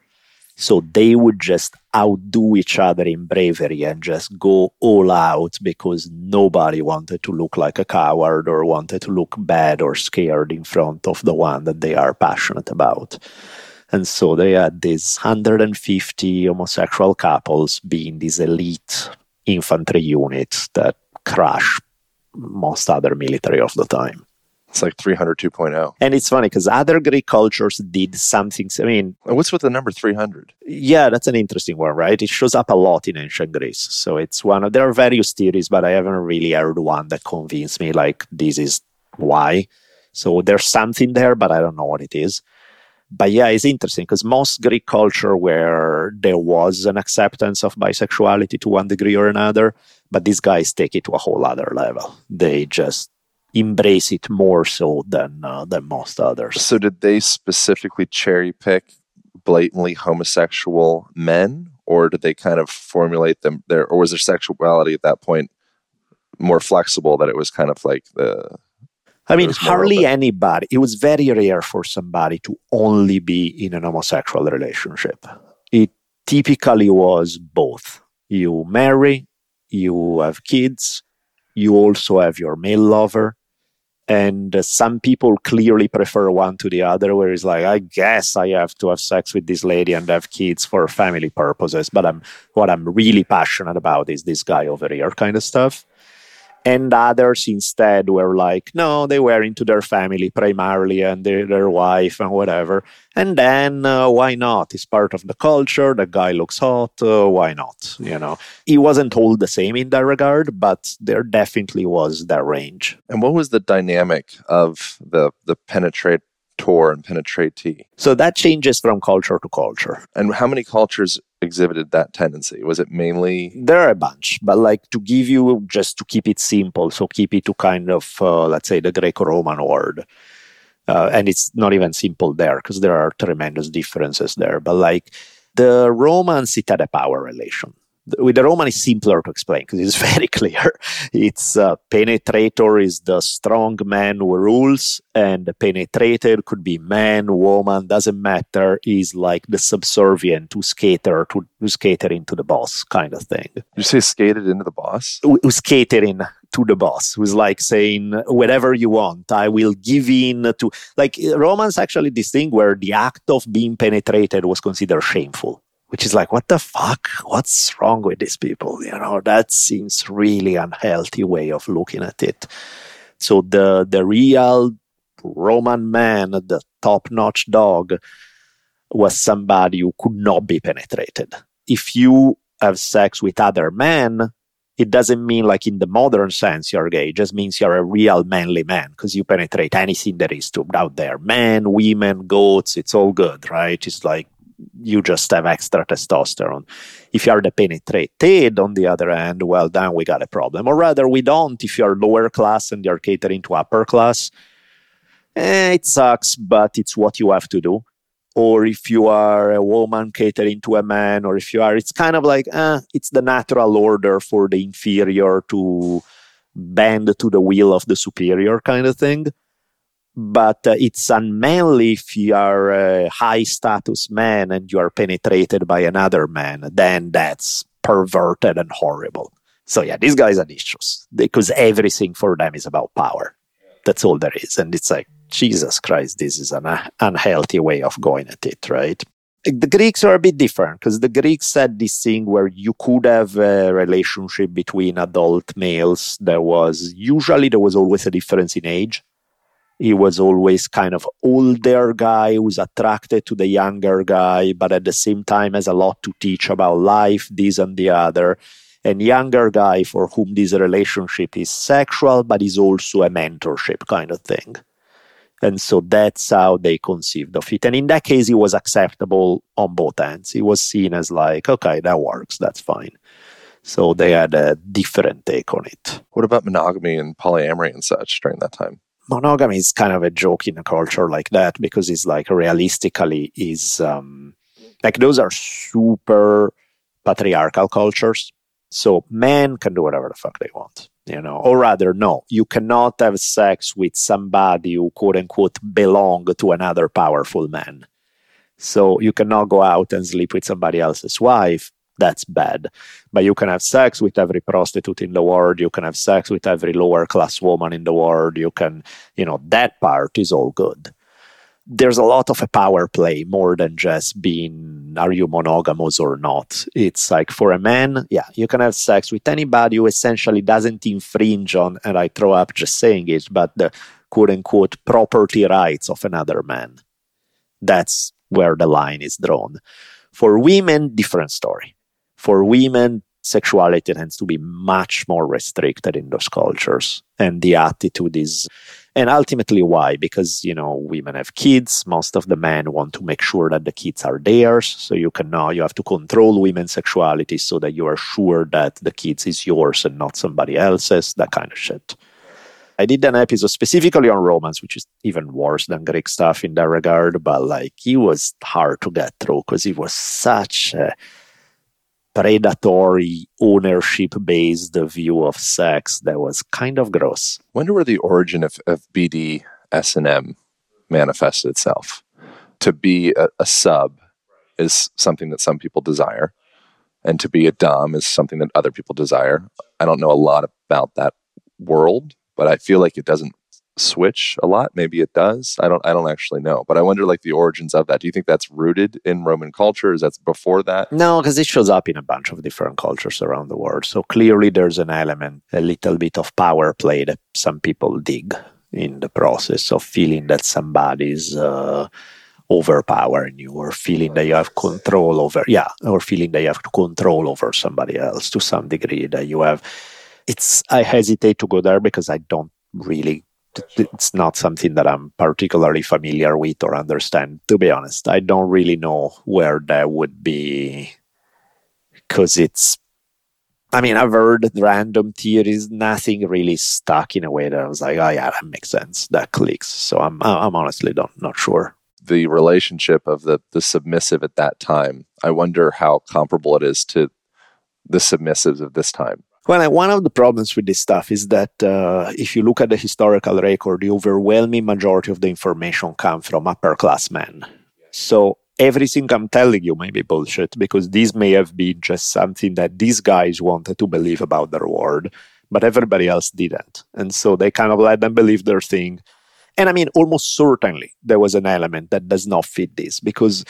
So they would just outdo each other in bravery and just go all out because nobody wanted to look like a coward or wanted to look bad or scared in front of the one that they are passionate about. And so they had these 150 homosexual couples being this elite infantry units that crush most other military of the time. It's like 300 2.0. And it's funny because other Greek cultures did something. I mean, what's with the number 300? Yeah, that's an interesting one, right? It shows up a lot in ancient Greece. So it's one of, there are various theories, but I haven't really heard one that convinced me like this is why. So there's something there, but I don't know what it is. But yeah, it's interesting because most Greek culture where there was an acceptance of bisexuality to one degree or another, but these guys take it to a whole other level. They just embrace it more so than uh, than most others. So did they specifically cherry pick blatantly homosexual men or did they kind of formulate them there or was their sexuality at that point more flexible that it was kind of like the I mean, hardly anybody. It was very rare for somebody to only be in an homosexual relationship. It typically was both. You marry, you have kids, you also have your male lover. And uh, some people clearly prefer one to the other, where it's like, I guess I have to have sex with this lady and have kids for family purposes. But I'm, what I'm really passionate about is this guy over here kind of stuff and others instead were like no they were into their family primarily and their, their wife and whatever. And then uh, why not? It's part of the culture the guy looks hot uh, why not? You know it wasn't all the same in that regard but there definitely was that range. And what was the dynamic of the the penetrate tour and penetratee. So that changes from culture to culture. And how many cultures exhibited that tendency? Was it mainly? There are a bunch, but like to give you just to keep it simple, so keep it to kind of, uh, let's say, the Greco Roman world. Uh, and it's not even simple there because there are tremendous differences there. But like the Romans, it had a power relation with the Roman is simpler to explain because it's very clear. It's uh, penetrator is the strong man who rules, and the penetrated could be man, woman, doesn't matter. Is like the subservient who skater to who's catering to the boss kind of thing. You say skated into the boss? Who's catering to the boss, who's like saying whatever you want, I will give in to. Like Romans actually this thing where the act of being penetrated was considered shameful which is like, what the fuck? What's wrong with these people? You know, that seems really unhealthy way of looking at it. So the the real Roman man, the top notch dog, was somebody who could not be penetrated. If you have sex with other men, it doesn't mean like in the modern sense you're gay. It just means you're a real manly man because you penetrate anything that is out there. Men, women, goats, it's all good, right? It's like you just have extra testosterone. If you are the penetrated, on the other hand, well, then we got a problem. Or rather, we don't. If you're lower class and you're catering to upper class, eh, it sucks, but it's what you have to do. Or if you are a woman catering to a man, or if you are, it's kind of like, eh, it's the natural order for the inferior to bend to the will of the superior kind of thing but uh, it's unmanly if you are a high status man and you are penetrated by another man then that's perverted and horrible. So yeah these guys are issues because everything for them is about power. That's all there is. And it's like jesus christ this is an uh, unhealthy way of going at it right? The greeks are a bit different because the greeks had this thing where you could have a relationship between adult males. There was usually there was always a difference in age he was always kind of older guy who's attracted to the younger guy but at the same time has a lot to teach about life this and the other. And younger guy for whom this relationship is sexual but is also a mentorship kind of thing. And so that's how they conceived of it. And in that case it was acceptable on both ends. It was seen as like okay that works that's fine. So they had a different take on it. What about monogamy and polyamory and such during that time monogamy is kind of a joke in a culture like that because it's like realistically is um, like those are super patriarchal cultures. So men can do whatever the fuck they want, you know, or rather, no, you cannot have sex with somebody who quote unquote belong to another powerful man. So you cannot go out and sleep with somebody else's wife that's bad. But you can have sex with every prostitute in the world. You can have sex with every lower class woman in the world. You can, you know, that part is all good. there's a lot of a power play more than just being are you monogamous or not. It's like for a man, yeah, you can have sex with anybody who essentially doesn't infringe on, and I throw up just saying it, but the quote unquote property rights of another man. That's where the line is drawn. For women, different story. For women, sexuality tends to be much more restricted in those cultures. And the attitude is, and ultimately why? Because, you know, women have kids. Most of the men want to make sure that the kids are theirs. So you can now, you have to control women's sexuality so that you are sure that the kids is yours and not somebody else's, that kind of shit. I did an episode specifically on Romans, which is even worse than Greek stuff in that regard, but like it was hard to get through because it was such a predatory ownership based view of sex that was kind of gross. Wonder where the origin of, of BD S&M manifested itself. To be a, a sub is something that some people desire, and to be a dom is something that other people desire. I don't know a lot about that world, but I feel like it doesn't switch a lot. Maybe it does. I don't. I don't actually know. But I wonder, like the origins of that. Do you think that's rooted in Roman culture? Is that before that? No, because it shows up in a bunch of different cultures around the world. So clearly, there's an element, a little bit of power play that some people dig in the process of feeling that somebody's. Uh, overpowering you or feeling that you have control over yeah or feeling that you have control over somebody else to some degree that you have it's I hesitate to go there because I don't really it's not something that I'm particularly familiar with or understand. To be honest, I don't really know where that would be because it's. I mean, I've heard random theories. Nothing really stuck in a way that I was like, "Oh yeah, that makes sense. That clicks." So I'm, I'm honestly don't, not sure. The relationship of the the submissive at that time. I wonder how comparable it is to the submissives of this time. Well, one of the problems with this stuff is that uh, if you look at the historical record, the overwhelming majority of the information comes from upper class men. So everything I'm telling you may be bullshit because this may have been just something that these guys wanted to believe about their world, but everybody else didn't. And so they kind of let them believe their thing. And I mean, almost certainly there was an element that does not fit this because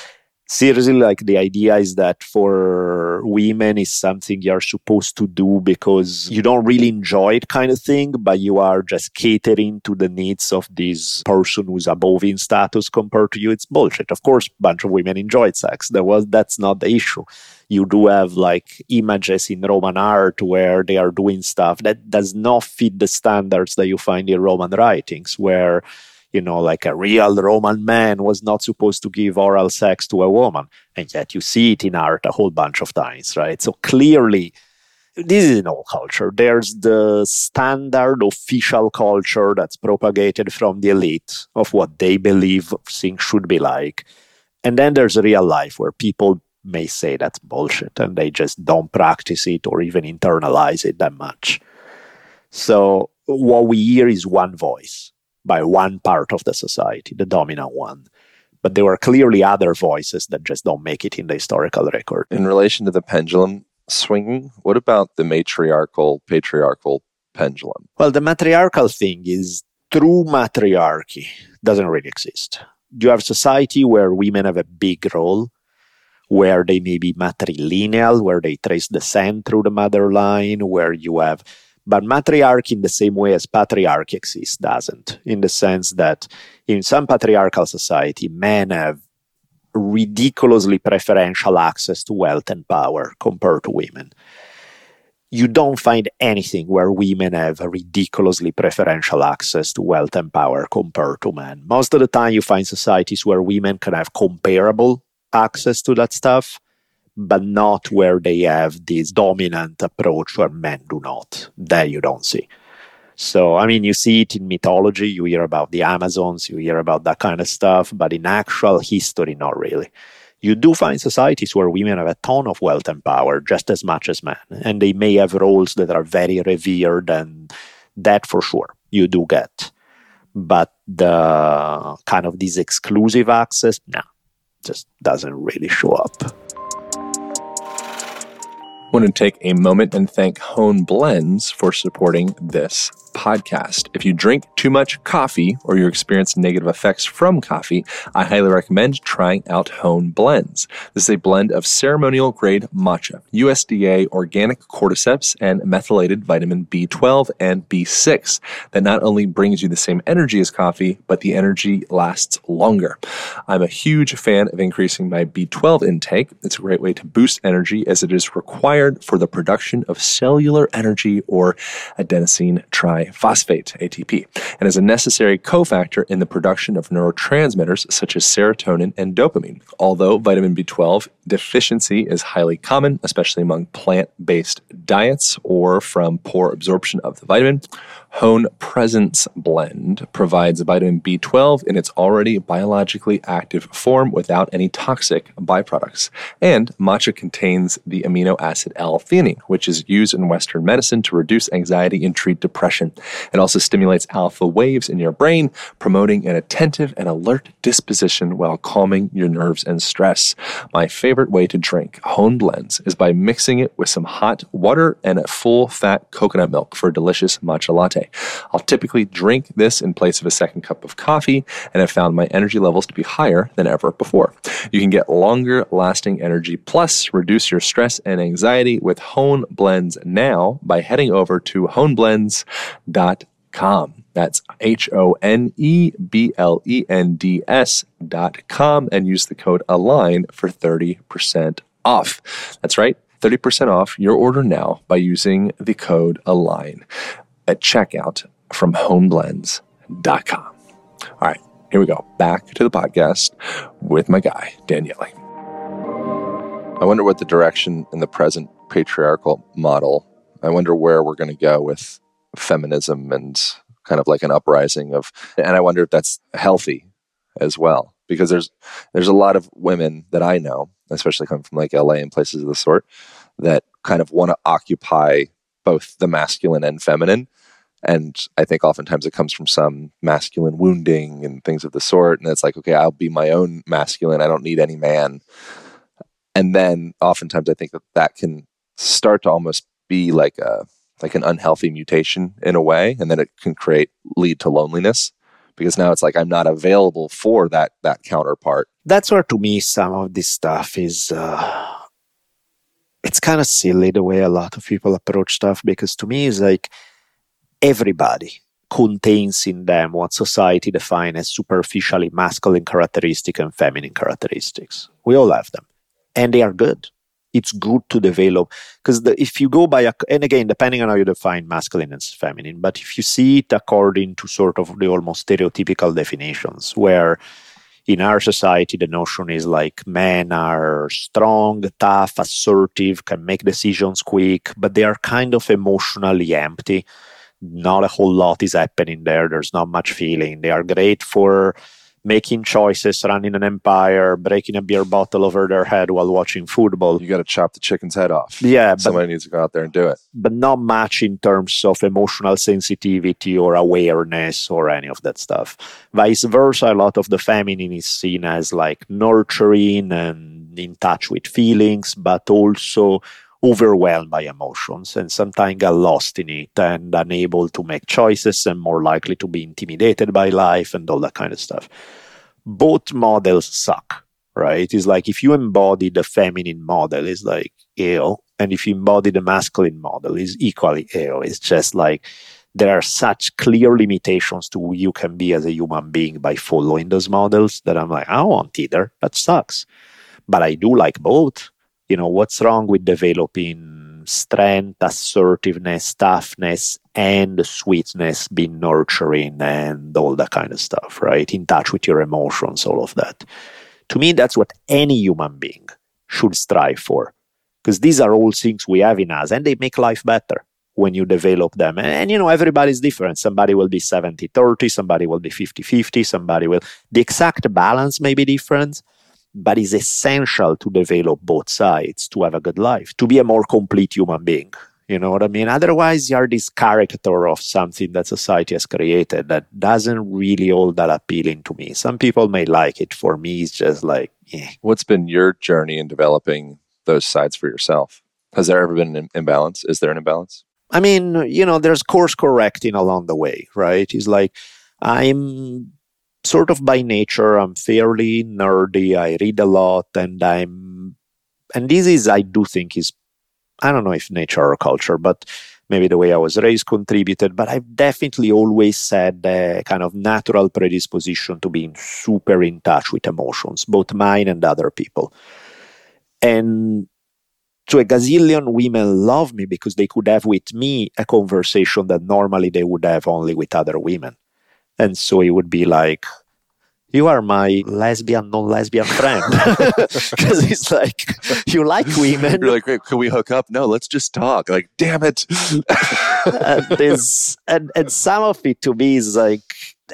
seriously like the idea is that for women is something you're supposed to do because you don't really enjoy it kind of thing but you are just catering to the needs of this person who's above in status compared to you. It's bullshit. Of course bunch of women enjoyed sex. There was that's not the issue. You do have like images in roman art where they are doing stuff that does not fit the standards that you find in roman writings where you know, like a real Roman man was not supposed to give oral sex to a woman. And yet you see it in art a whole bunch of times, right? So clearly, this is in all culture. There's the standard official culture that's propagated from the elite of what they believe things should be like. And then there's real life where people may say that's bullshit and they just don't practice it or even internalize it that much. So what we hear is one voice by one part of the society, the dominant one. But there were clearly other voices that just don't make it in the historical record. In relation to the pendulum swinging, what about the matriarchal, patriarchal pendulum? Well, the matriarchal thing is true matriarchy doesn't really exist. You have society where women have a big role, where they may be matrilineal, where they trace descent through the mother line, where you have but matriarchy, in the same way as patriarchy exists, doesn't, in the sense that in some patriarchal society, men have ridiculously preferential access to wealth and power compared to women. You don't find anything where women have ridiculously preferential access to wealth and power compared to men. Most of the time, you find societies where women can have comparable access to that stuff but not where they have this dominant approach where men do not. That you don't see. So, I mean, you see it in mythology, you hear about the Amazons, you hear about that kind of stuff, but in actual history, not really. You do find societies where women have a ton of wealth and power just as much as men, and they may have roles that are very revered, and that for sure you do get. But the kind of this exclusive access, no, just doesn't really show up want to take a moment and thank Hone Blends for supporting this podcast. If you drink too much coffee or you experience negative effects from coffee, I highly recommend trying out Hone Blends. This is a blend of ceremonial grade matcha, USDA organic cordyceps, and methylated vitamin B12 and B6 that not only brings you the same energy as coffee, but the energy lasts longer. I'm a huge fan of increasing my B12 intake. It's a great way to boost energy as it is required for the production of cellular energy or adenosine triphosphate, ATP, and is a necessary cofactor in the production of neurotransmitters such as serotonin and dopamine. Although vitamin B12 deficiency is highly common, especially among plant based diets or from poor absorption of the vitamin, Hone Presence Blend provides vitamin B12 in its already biologically active form without any toxic byproducts. And matcha contains the amino acid L-theanine, which is used in Western medicine to reduce anxiety and treat depression. It also stimulates alpha waves in your brain, promoting an attentive and alert disposition while calming your nerves and stress. My favorite way to drink Hone Blends is by mixing it with some hot water and a full fat coconut milk for a delicious matcha latte latte. I'll typically drink this in place of a second cup of coffee and I've found my energy levels to be higher than ever before. You can get longer lasting energy plus reduce your stress and anxiety with Hone Blends now by heading over to honeblends.com. That's H O N E B L E N D S dot com and use the code ALIGN for 30% off. That's right. 30% off your order now by using the code ALIGN at checkout from honeblends.com. All right, here we go. Back to the podcast with my guy, Daniele. I wonder what the direction in the present patriarchal model, I wonder where we're going to go with feminism and kind of like an uprising of, and I wonder if that's healthy as well. Because there's there's a lot of women that I know, especially coming from like LA and places of the sort, that kind of want to occupy both the masculine and feminine and I think oftentimes it comes from some masculine wounding and things of the sort. And it's like, okay, I'll be my own masculine. I don't need any man. And then oftentimes I think that that can start to almost be like a like an unhealthy mutation in a way, and then it can create lead to loneliness because now it's like I'm not available for that that counterpart. That's where to me some of this stuff is. Uh, it's kind of silly the way a lot of people approach stuff because to me it's like everybody contains in them what society defines as superficially masculine characteristic and feminine characteristics. We all have them, and they are good. It's good to develop because if you go by, a, and again, depending on how you define masculine and feminine, but if you see it according to sort of the almost stereotypical definitions, where in our society the notion is like men are strong, tough, assertive, can make decisions quick, but they are kind of emotionally empty not a whole lot is happening there. There's not much feeling. They are great for making choices, running an empire, breaking a beer bottle over their head while watching football. You got to chop the chicken's head off. Yeah, but, somebody needs to go out there and do it. But not much in terms of emotional sensitivity or awareness or any of that stuff. Vice versa, a lot of the feminine is seen as like nurturing and in touch with feelings, but also overwhelmed by emotions and sometimes get lost in it and unable to make choices and more likely to be intimidated by life and all that kind of stuff. Both models suck, right? It's like if you embody the feminine model, it's like ill. And if you embody the masculine model, it's equally ill. It's just like there are such clear limitations to who you can be as a human being by following those models that I'm like, I don't want either. That sucks. But I do like both you know what's wrong with developing strength assertiveness toughness and sweetness being nurturing and all that kind of stuff right? In touch with your emotions all of that. To me that's what any human being should strive for because these are all things we have in us and they make life better when you develop them. And, and you know everybody's different. Somebody will be 70 30 somebody will be 50 50 somebody will the exact balance may be different but it's essential to develop both sides to have a good life, to be a more complete human being. You know what I mean? Otherwise, you're this caricature of something that society has created that doesn't really all that appealing to me. Some people may like it. For me, it's just like, eh. What's been your journey in developing those sides for yourself? Has there ever been an imbalance? Is there an imbalance? I mean, you know, there's course correcting along the way, right? It's like I'm sort of by nature, I'm fairly nerdy. I read a lot and I'm, and this is, I do think is, I don't know if nature or culture, but maybe the way I was raised contributed, but I've definitely always had a kind of natural predisposition to being super in touch with emotions, both mine and other people. And so a gazillion women love me because they could have with me a conversation that normally they would have only with other women. And so it would be like, you are my lesbian, non-lesbian friend. Because it's like, you like women. You're like, great, can we hook up? No, let's just talk. Like, damn it. and, and, and some of it to me is like,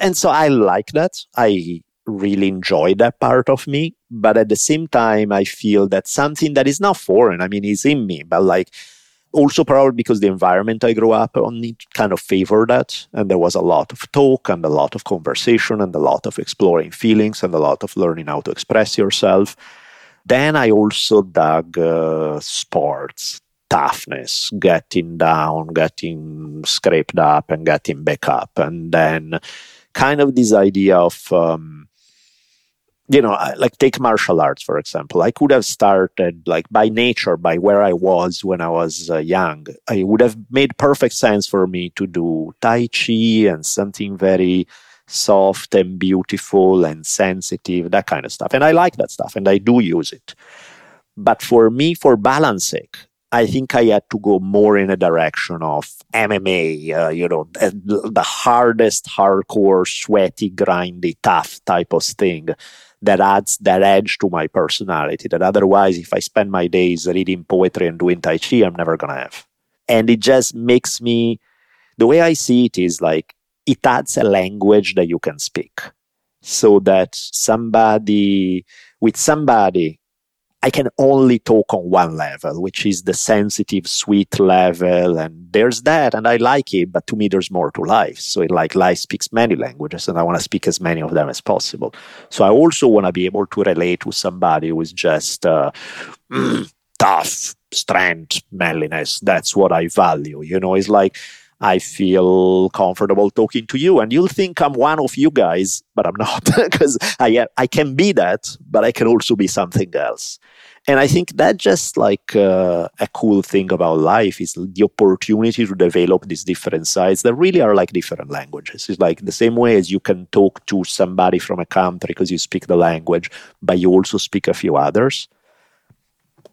and so I like that. I really enjoy that part of me. But at the same time, I feel that something that is not foreign, I mean, is in me, but like also probably because the environment I grew up on kind of favored that. And there was a lot of talk and a lot of conversation and a lot of exploring feelings and a lot of learning how to express yourself. Then I also dug uh, sports, toughness, getting down, getting scraped up and getting back up. And then kind of this idea of, um, you know, like take martial arts, for example. I could have started like by nature, by where I was when I was uh, young. It would have made perfect sense for me to do Tai Chi and something very soft and beautiful and sensitive, that kind of stuff. And I like that stuff and I do use it. But for me, for balance sake, I think I had to go more in a direction of MMA, uh, you know, the hardest, hardcore, sweaty, grindy, tough type of thing that adds that edge to my personality that otherwise, if I spend my days reading poetry and doing Tai Chi, I'm never going to have. And it just makes me, the way I see it is like it adds a language that you can speak so that somebody, with somebody, I can only talk on one level, which is the sensitive, sweet level. And there's that, and I like it, but to me, there's more to life. So, it, like, life speaks many languages, and I want to speak as many of them as possible. So, I also want to be able to relate with somebody who is just uh, tough, strength, manliness. That's what I value. You know, it's like, I feel comfortable talking to you. And you'll think I'm one of you guys, but I'm not because I, I can be that, but I can also be something else. And I think that just like uh, a cool thing about life is the opportunity to develop these different sides that really are like different languages. It's like the same way as you can talk to somebody from a country because you speak the language, but you also speak a few others.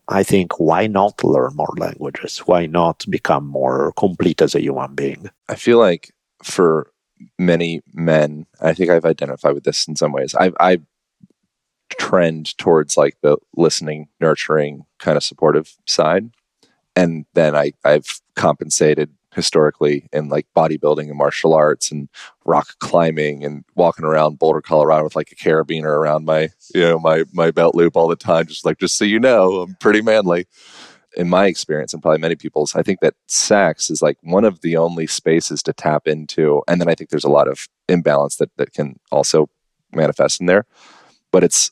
I think why not learn more languages? Why not become more complete as a human being? I feel like for many men, I think I've identified with this in some ways. I I trend towards like the listening, nurturing, kind of supportive side, and then I I've compensated historically in like bodybuilding and martial arts and rock climbing and walking around Boulder, Colorado with like a carabiner around my, you know, my my belt loop all the time, just like just so you know, I'm pretty manly. In my experience, and probably many people's, I think that sex is like one of the only spaces to tap into. And then I think there's a lot of imbalance that that can also manifest in there. But it's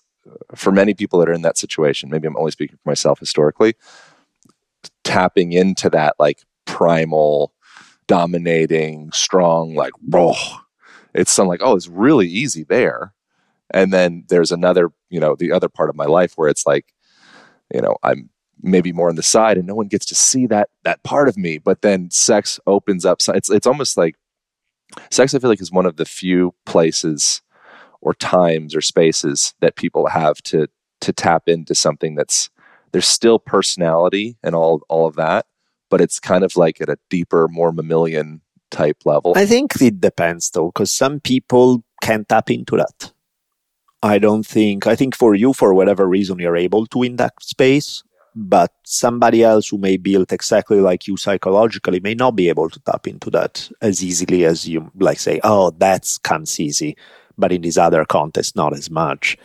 for many people that are in that situation, maybe I'm only speaking for myself historically, tapping into that like primal, dominating, strong, like. It's something like, oh, it's really easy there. And then there's another, you know, the other part of my life where it's like, you know, I'm maybe more on the side and no one gets to see that that part of me. But then sex opens up. It's it's almost like sex. I feel like is one of the few places or times or spaces that people have to to tap into something that's there's still personality and all all of that, but it's kind of like at a deeper, more mammalian type level. I think it depends though, because some people can tap into that. I don't think, I think for you, for whatever reason, you're able to in that space, but somebody else who may build exactly like you psychologically may not be able to tap into that as easily as you, like say, oh, that comes easy, but in this other context, not as much.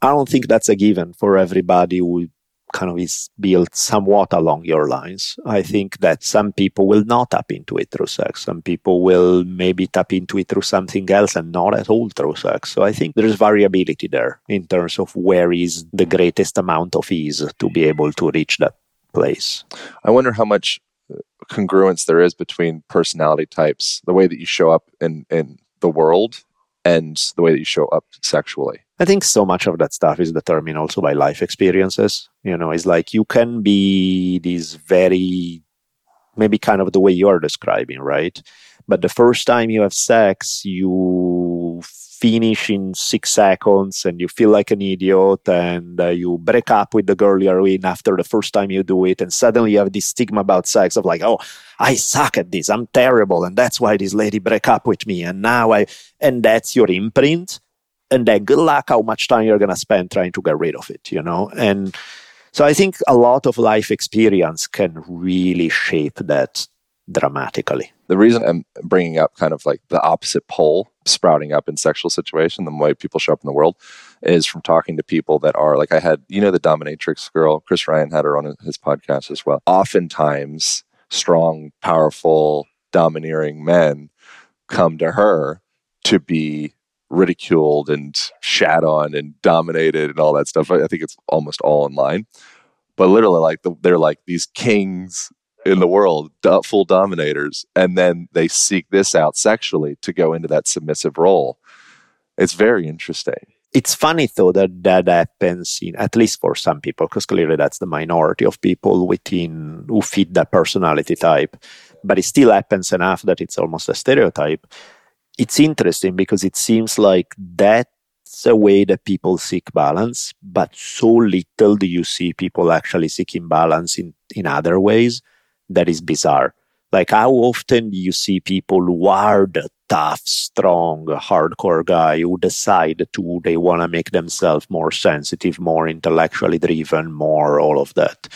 I don't think that's a given for everybody who kind of is built somewhat along your lines. I think that some people will not tap into it through sex. Some people will maybe tap into it through something else and not at all through sex. So I think there's variability there in terms of where is the greatest amount of ease to be able to reach that place. I wonder how much uh, congruence there is between personality types, the way that you show up in in the world, and the way that you show up sexually. I think so much of that stuff is determined also by life experiences. You know, it's like you can be these very, maybe kind of the way you're describing, right? But the first time you have sex, you finish in six seconds and you feel like an idiot and uh, you break up with the girl you're in after the first time you do it and suddenly you have this stigma about sex of like oh i suck at this. I'm terrible and that's why this lady break up with me and now i and that's your imprint. And then good luck how much time you're going to spend trying to get rid of it you know? And so i think a lot of life experience can really shape that dramatically the reason i'm bringing up kind of like the opposite pole sprouting up in sexual situation the way people show up in the world is from talking to people that are like i had you know the dominatrix girl chris ryan had her on his podcast as well oftentimes strong powerful domineering men come to her to be ridiculed and shat on and dominated and all that stuff. I think it's almost all in line. But literally, like the, they're like these kings in the world, full dominators, and then they seek this out sexually to go into that submissive role. It's very interesting. It's funny though that that happens in at least for some people, because clearly that's the minority of people within who fit that personality type. But it still happens enough that it's almost a stereotype it's interesting because it seems like that's a way that people seek balance, but so little do you see people actually seeking balance in, in other ways that is bizarre. Like, how often do you see people who are the tough, strong, hardcore guy who decide to, they want to make themselves more sensitive, more intellectually driven, more all of that?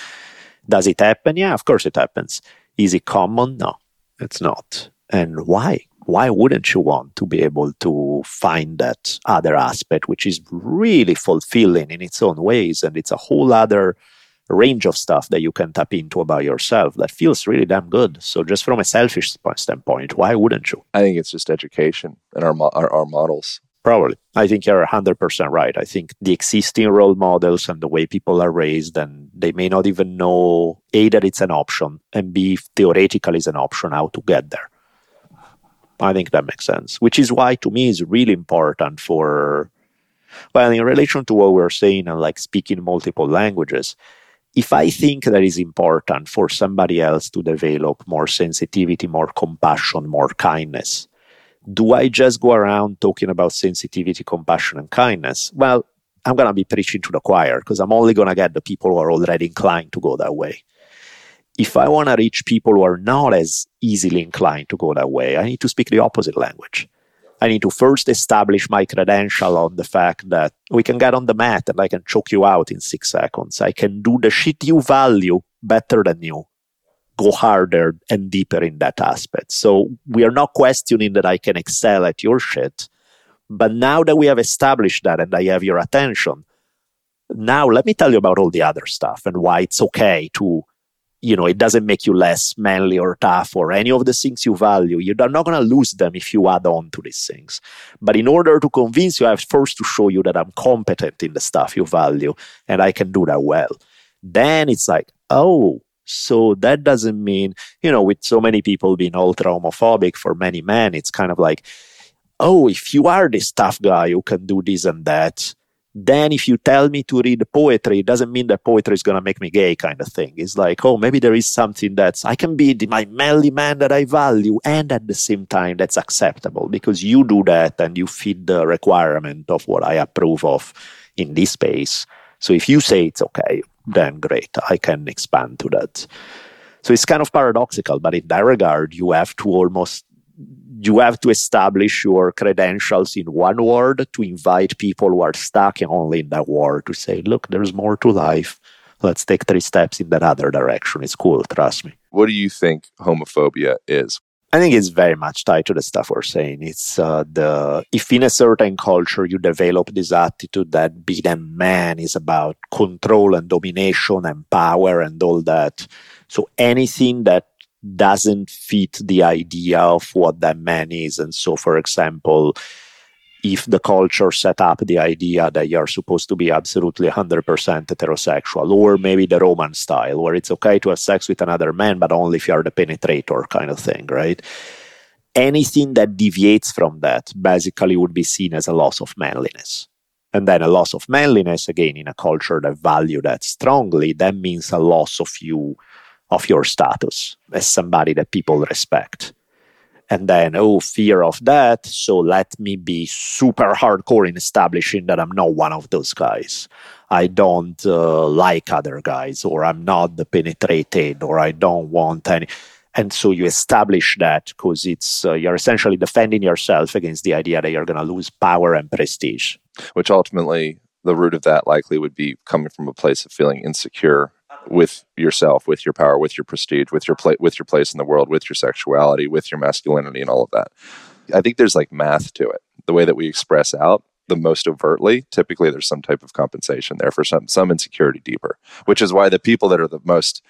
Does it happen? Yeah, of course it happens. Is it common? No, it's not. And why? why wouldn't you want to be able to find that other aspect, which is really fulfilling in its own ways? And it's a whole other range of stuff that you can tap into about yourself that feels really damn good. So, just from a selfish standpoint, why wouldn't you? I think it's just education and our, our, our models. Probably. I think you're 100% right. I think the existing role models and the way people are raised, and they may not even know A, that it's an option, and B, theoretically is an option, how to get there. I think that makes sense, which is why to me is really important for, well, in relation to what we are saying and like speaking multiple languages. If I think that is important for somebody else to develop more sensitivity, more compassion, more kindness, do I just go around talking about sensitivity, compassion, and kindness? Well, I'm going to be preaching to the choir because I'm only going to get the people who are already inclined to go that way if I want to reach people who are not as easily inclined to go that way, I need to speak the opposite language. I need to first establish my credential on the fact that we can get on the mat and I can choke you out in six seconds. I can do the shit you value better than you. Go harder and deeper in that aspect. So we are not questioning that I can excel at your shit. But now that we have established that and I have your attention, now let me tell you about all the other stuff and why it's okay to you know, it doesn't make you less manly or tough or any of the things you value. You're not going to lose them if you add on to these things. But in order to convince you, I have first to show you that I'm competent in the stuff you value and I can do that well. Then it's like, oh, so that doesn't mean, you know, with so many people being ultra homophobic for many men, it's kind of like, oh, if you are this tough guy who can do this and that, then if you tell me to read poetry, it doesn't mean that poetry is going to make me gay kind of thing. It's like, oh, maybe there is something that's, I can be the, my manly man that I value and at the same time that's acceptable because you do that and you fit the requirement of what I approve of in this space. So if you say it's okay, then great, I can expand to that. So it's kind of paradoxical, but in that regard, you have to almost you have to establish your credentials in one word to invite people who are stuck only in that word to say, look, there's more to life. Let's take three steps in that other direction. It's cool, trust me. What do you think homophobia is? I think it's very much tied to the stuff we're saying. It's uh, the if in a certain culture you develop this attitude that being a man is about control and domination and power and all that. So anything that doesn't fit the idea of what that man is. And so, for example, if the culture set up the idea that you're supposed to be absolutely 100% heterosexual, or maybe the Roman style, where it's okay to have sex with another man, but only if you're the penetrator kind of thing, right? Anything that deviates from that basically would be seen as a loss of manliness. And then a loss of manliness, again, in a culture that value that strongly, that means a loss of you, of your status as somebody that people respect. And then oh fear of that so let me be super hardcore in establishing that i'm not one of those guys. I don't uh, like other guys or i'm not the penetrated or i don't want any. And so you establish that because it's uh, you're essentially defending yourself against the idea that you're going to lose power and prestige. Which ultimately the root of that likely would be coming from a place of feeling insecure with yourself, with your power, with your prestige, with your pla- with your place in the world, with your sexuality, with your masculinity, and all of that. I think there's like math to it. The way that we express out the most overtly, typically there's some type of compensation there for some some insecurity deeper, which is why the people that are the most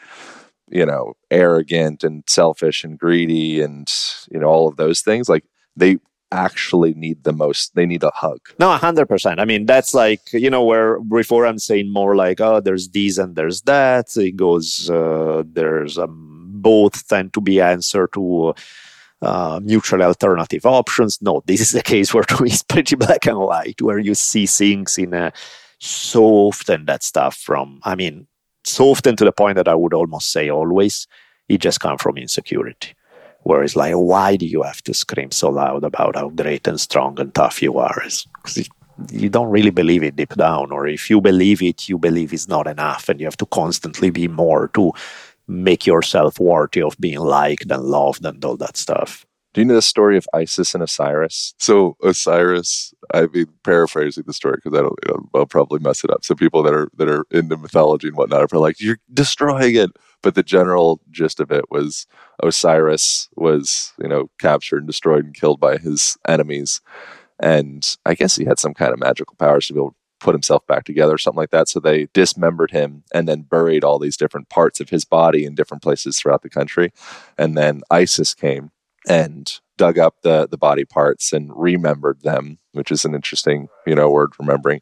you know arrogant and selfish and greedy and you know all of those things like they actually need the most they need a hug. No 100% i mean that's like you know where before i'm saying more like oh there's these and there's that. It goes uh, there's um, both tend to be answer to uh, alternative options. No this is a case where it's pretty black and white where you see things in a so often that stuff from i mean so often to the point that i would almost say always it just comes from insecurity where it's like, why do you have to scream so loud about how great and strong and tough you are? Because you don't really believe it deep down, or if you believe it, you believe it's not enough, and you have to constantly be more to make yourself worthy of being liked and loved and all that stuff. Do you know the story of Isis and Osiris? So Osiris, I mean, paraphrasing the story because I don't, you know, I'll probably mess it up. So people that are that are into mythology and whatnot are like, "You're destroying it," but the general gist of it was Osiris was, you know, captured and destroyed and killed by his enemies. And I guess he had some kind of magical powers to be able to put himself back together or something like that. So they dismembered him and then buried all these different parts of his body in different places throughout the country. And then Isis came and dug up the the body parts and remembered them, which is an interesting, you know, word remembering,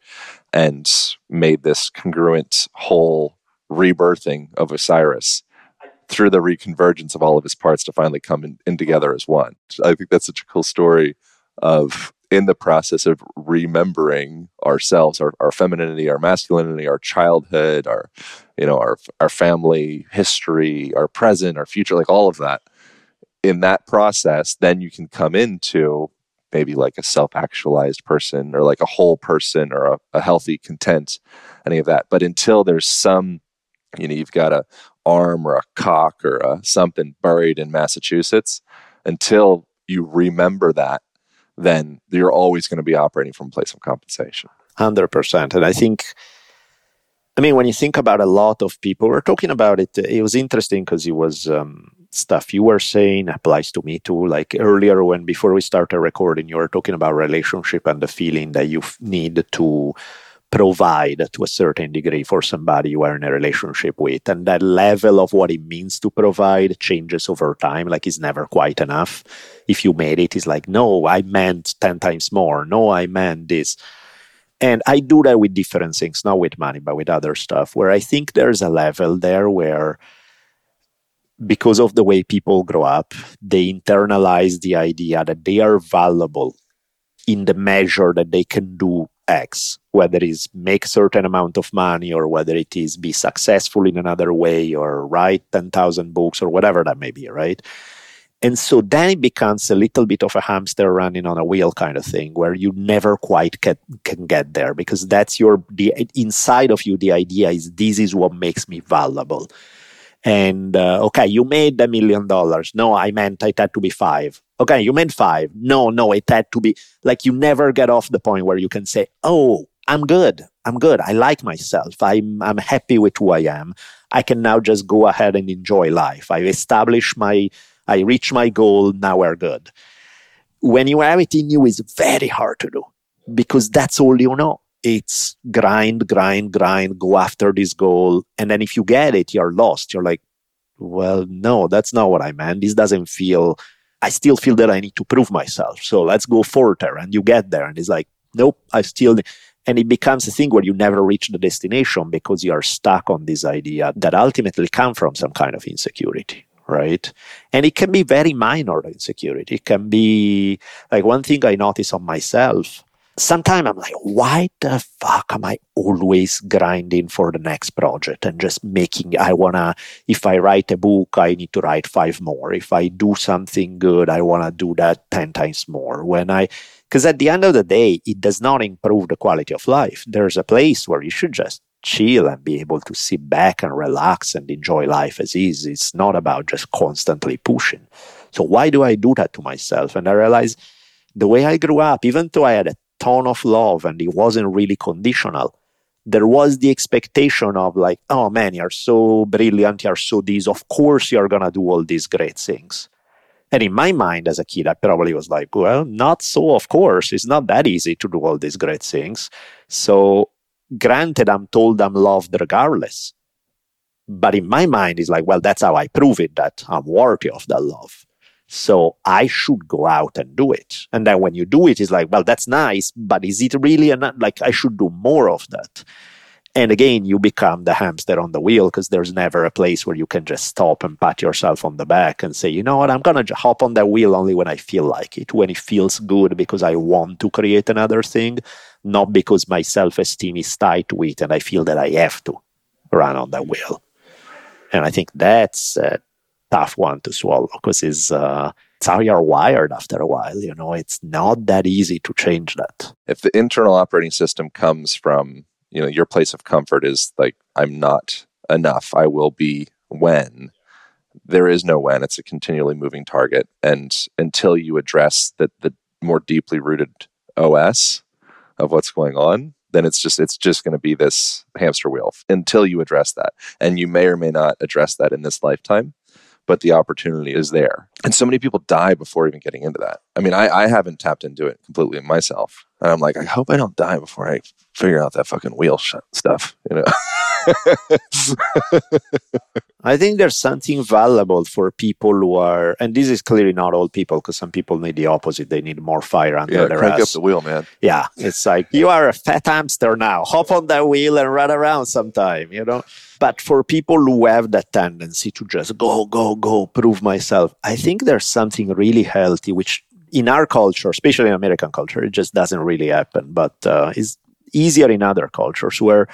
and made this congruent whole rebirthing of Osiris through the reconvergence of all of his parts to finally come in, in together as one. I think that's such a cool story of in the process of remembering ourselves, our, our femininity, our masculinity, our childhood, our, you know, our, our family history, our present, our future, like all of that. In that process, then you can come into maybe like a self-actualized person or like a whole person or a, a healthy content, any of that. But until there's some you know you've got a arm or a cock or a something buried in Massachusetts until you remember that then you're always going to be operating from a place of compensation 100% and i think i mean when you think about a lot of people we're talking about it it was interesting because it was um, stuff you were saying applies to me too like earlier when before we started recording you were talking about relationship and the feeling that you need to provide to a certain degree for somebody you are in a relationship with. And that level of what it means to provide changes over time. Like it's never quite enough. If you made it, it's like, no, I meant 10 times more. No, I meant this. And I do that with different things, not with money, but with other stuff, where I think there's a level there where because of the way people grow up, they internalize the idea that they are valuable in the measure that they can do X, whether it's make certain amount of money or whether it is be successful in another way or write 10,000 books or whatever that may be, right? And so then it becomes a little bit of a hamster running on a wheel kind of thing where you never quite can, can get there because that's your, the inside of you, the idea is this is what makes me valuable. And uh, okay, you made a million dollars. No, I meant it had to be five okay, you meant five. No, no, it had to be like you never get off the point where you can say, oh, I'm good. I'm good. I like myself. I'm, I'm happy with who I am. I can now just go ahead and enjoy life. I establish my, I reach my goal. Now we're good. When you have it in you, it's very hard to do because that's all you know. It's grind, grind, grind, go after this goal. And then if you get it, you're lost. You're like, well, no, that's not what I meant. This doesn't feel I still feel that I need to prove myself. So let's go further. And you get there. And it's like, nope, I still. And it becomes a thing where you never reach the destination because you are stuck on this idea that ultimately come from some kind of insecurity, right? And it can be very minor insecurity. It can be like one thing I notice on myself sometimes I'm like, why the fuck am I always grinding for the next project and just making? I wanna, if I write a book, I need to write five more. If I do something good, I wanna do that 10 times more. When I, because at the end of the day, it does not improve the quality of life. There's a place where you should just chill and be able to sit back and relax and enjoy life as is. It's not about just constantly pushing. So why do I do that to myself? And I realize the way I grew up, even though I had a ton of love and it wasn't really conditional there was the expectation of like oh man you're so brilliant you're so this of course you're gonna do all these great things. And in my mind as a kid i probably was like well not so of course it's not that easy to do all these great things. So granted i'm told i'm loved regardless but in my mind it's like well that's how i prove it that i'm worthy of that love so I should go out and do it. And then when you do it, it's like, well, that's nice, but is it really enough? Like I should do more of that. And again, you become the hamster on the wheel because there's never a place where you can just stop and pat yourself on the back and say, you know what, I'm going to hop on that wheel only when I feel like it, when it feels good because I want to create another thing, not because my self esteem is tied to it and I feel that I have to run on that wheel. And I think that's uh, tough one to swallow because it's uh, it's how you're wired after a while. You know, it's not that easy to change that. If the internal operating system comes from you know your place of comfort is like I'm not enough, I will be when. There is no when. It's a continually moving target, and until you address the the more deeply rooted OS of what's going on, then it's just it's just going to be this hamster wheel until you address that and you may or may not address that in this lifetime but the opportunity is there. And so many people die before even getting into that. I mean, I, I haven't tapped into it completely myself. And I'm like, I hope I don't die before I figure out that fucking wheel sh- stuff, you know? I think there's something valuable for people who are, and this is clearly not all people, because some people need the opposite. They need more fire under yeah, their crank ass. up the wheel, man. Yeah, it's like you are a fat hamster now. Hop on that wheel and run around sometime, you know. But for people who have that tendency to just go, go, go, prove myself, I think there's something really healthy, which in our culture, especially in American culture, it just doesn't really happen. But uh, is easier in other cultures where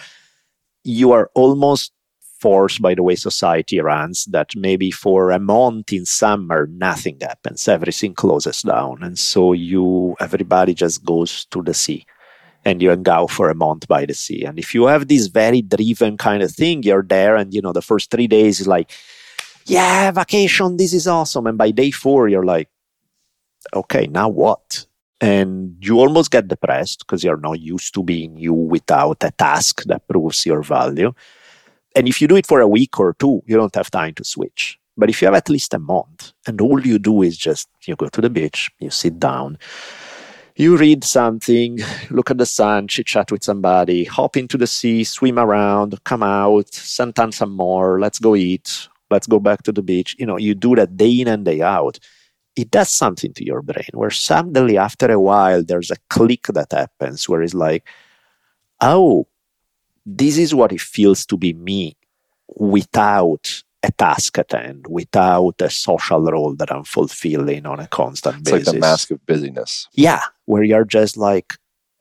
you are almost forced by the way society runs that maybe for a month in summer nothing happens. Everything closes down. And so you everybody just goes to the sea and you hang out for a month by the sea and if you have this very driven kind of thing you're there and you know the first three days is like yeah vacation this is awesome and by day four you're like okay now what and you almost get depressed because you're not used to being you without a task that proves your value. And if you do it for a week or two, you don't have time to switch. But if you have at least a month and all you do is just you go to the beach, you sit down, you read something, look at the sun, chit chat with somebody, hop into the sea, swim around, come out, sometimes some more, let's go eat, let's go back to the beach. You know, you do that day in and day out. It does something to your brain where suddenly after a while there's a click that happens where it's like oh this is what it feels to be me without a task at hand without a social role that i'm fulfilling on a constant it's basis like the mask of busyness. Yeah where you're just like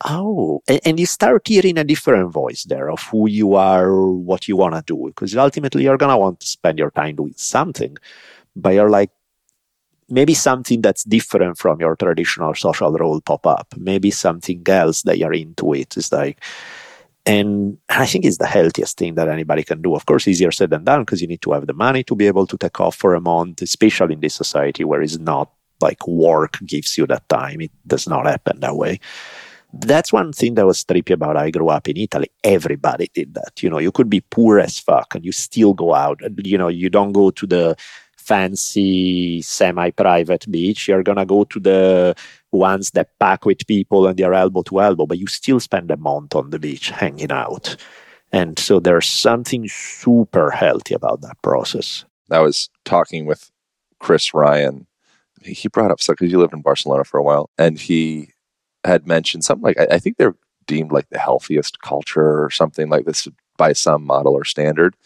oh and, and you start hearing a different voice there of who you are what you want to do because ultimately you're going to want to spend your time doing something but you're like maybe something that's different from your traditional social role pop up. Maybe something else that you're into it is like, and I think it's the healthiest thing that anybody can do. Of course, easier said than done because you need to have the money to be able to take off for a month, especially in this society where it's not like work gives you that time. It does not happen that way. That's one thing that was trippy about I grew up in Italy. Everybody did that. You know, you could be poor as fuck and you still go out. You know, you don't go to the fancy semi-private beach you're gonna go to the ones that pack with people and they're elbow to elbow but you still spend a month on the beach hanging out and so there's something super healthy about that process i was talking with chris ryan he brought up so because he lived in Barcelona for a while, and he had mentioned something like I, I think they're deemed like the healthiest culture or something like this by some model or standard.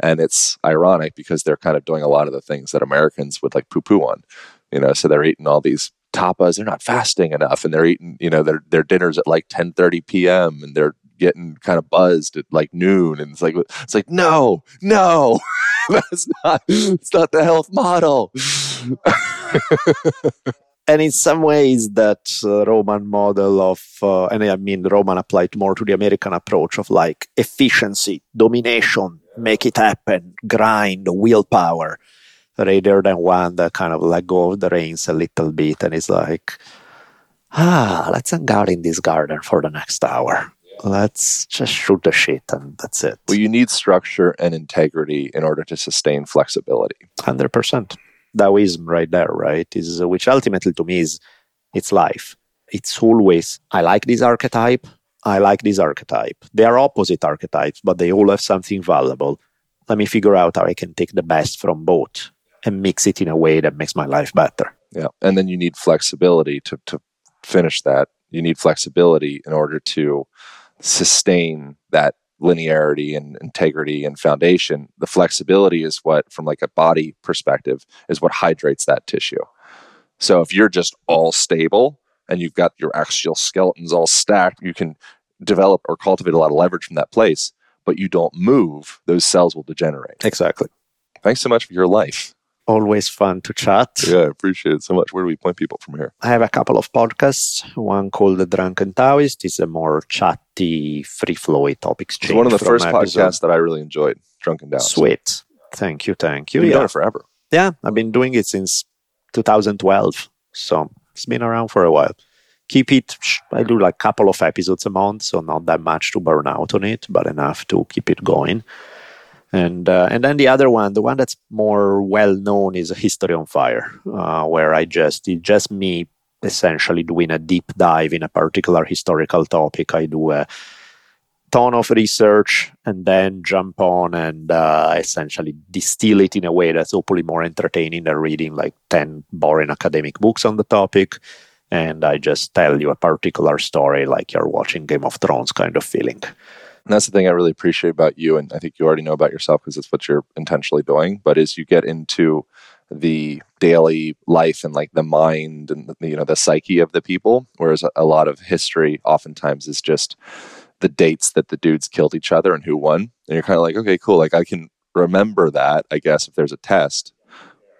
And it's ironic because they're kind of doing a lot of the things that Americans would like poo poo on. You know, so they're eating all these tapas, they're not fasting enough, and they're eating, you know, their their dinners at like 10 30 PM and they're getting kind of buzzed at like noon. And it's like it's like, no, no, that's not it's not the health model. and in some ways that uh, roman model of uh, and i mean roman applied more to the american approach of like efficiency domination make it happen grind willpower rather than one that kind of let go of the reins a little bit and is like ah let's hang out in this garden for the next hour. Let's just shoot the shit and that's it. Well you need structure and integrity in order to sustain flexibility. 100% Taoism right there, right? Is uh, which ultimately to me is it's life. It's always I like this archetype. I like this archetype. They are opposite archetypes, but they all have something valuable. Let me figure out how I can take the best from both and mix it in a way that makes my life better. Yeah. And then you need flexibility to, to finish that. You need flexibility in order to sustain that linearity and integrity and foundation the flexibility is what from like a body perspective is what hydrates that tissue. So if you're just all stable and you've got your axial skeletons all stacked you can develop or cultivate a lot of leverage from that place but you don't move those cells will degenerate. Exactly. Thanks so much for your life always fun to chat. Yeah, I appreciate it so much. Where do we point people from here? I have a couple of podcasts. One called The Drunken Taoist. is a more chatty, free flowy topic exchange. It's one of the first podcasts that I really enjoyed, Drunken Taoist. Sweet. Thank you. Thank you. You've yeah. done it forever. Yeah, I've been doing it since 2012. So it's been around for a while. Keep it, I do like a couple of episodes a month, so not that much to burn out on it, but enough to keep it going and uh, and then the other one, the one that's more well known, is a History on Fire, uh, where I just it's just me essentially doing a deep dive in a particular historical topic. I do a ton of research and then jump on and uh, essentially distill it in a way that's hopefully more entertaining than reading like 10 boring academic books on the topic. And I just tell you a particular story like you're watching Game of Thrones kind of feeling. And that's the thing I really appreciate about you, and I think you already know about yourself because it's what you're intentionally doing. But as you get into the daily life and like the mind and you know the psyche of the people, whereas a, a lot of history oftentimes is just the dates that the dudes killed each other and who won, and you're kind of like, okay, cool, like I can remember that. I guess if there's a test,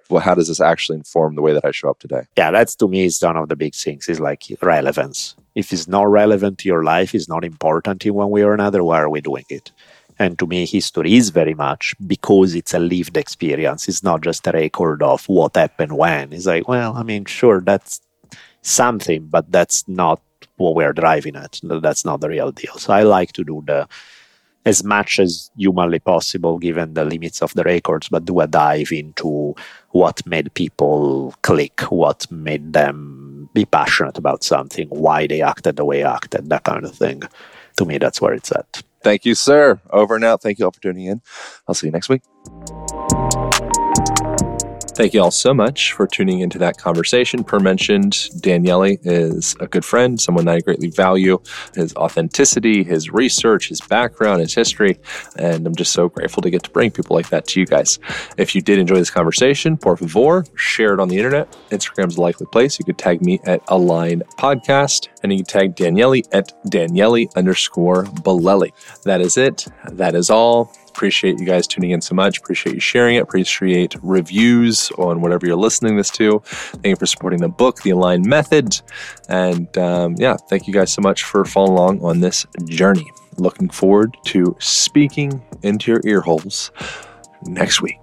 well, how does this actually inform the way that I show up today? Yeah, that's to me is one of the big things is like relevance. If it's not relevant to your life, it's not important in one way or another, why are we doing it? And to me, history is very much because it's a lived experience. It's not just a record of what happened when. It's like, well, I mean, sure, that's something, but that's not what we're driving at. That's not the real deal. So I like to do the as much as humanly possible given the limits of the records, but do a dive into what made people click, what made them be passionate about something, why they acted the way they acted, that kind of thing. To me, that's where it's at. Thank you, sir. Over and out. Thank you all for tuning in. I'll see you next week. Thank you all so much for tuning into that conversation. Per mentioned, Daniele is a good friend, someone that I greatly value. His authenticity, his research, his background, his history, and I'm just so grateful to get to bring people like that to you guys. If you did enjoy this conversation, por favor, share it on the internet. Instagram's a likely place. You could tag me at Align Podcast, and you can tag Daniele at Daniele underscore Bolelli. That is it. That is all. Appreciate you guys tuning in so much. Appreciate you sharing it. Appreciate reviews on whatever you're listening this to. Thank you for supporting the book, The Aligned Method. And um, yeah, thank you guys so much for following along on this journey. Looking forward to speaking into your ear holes next week.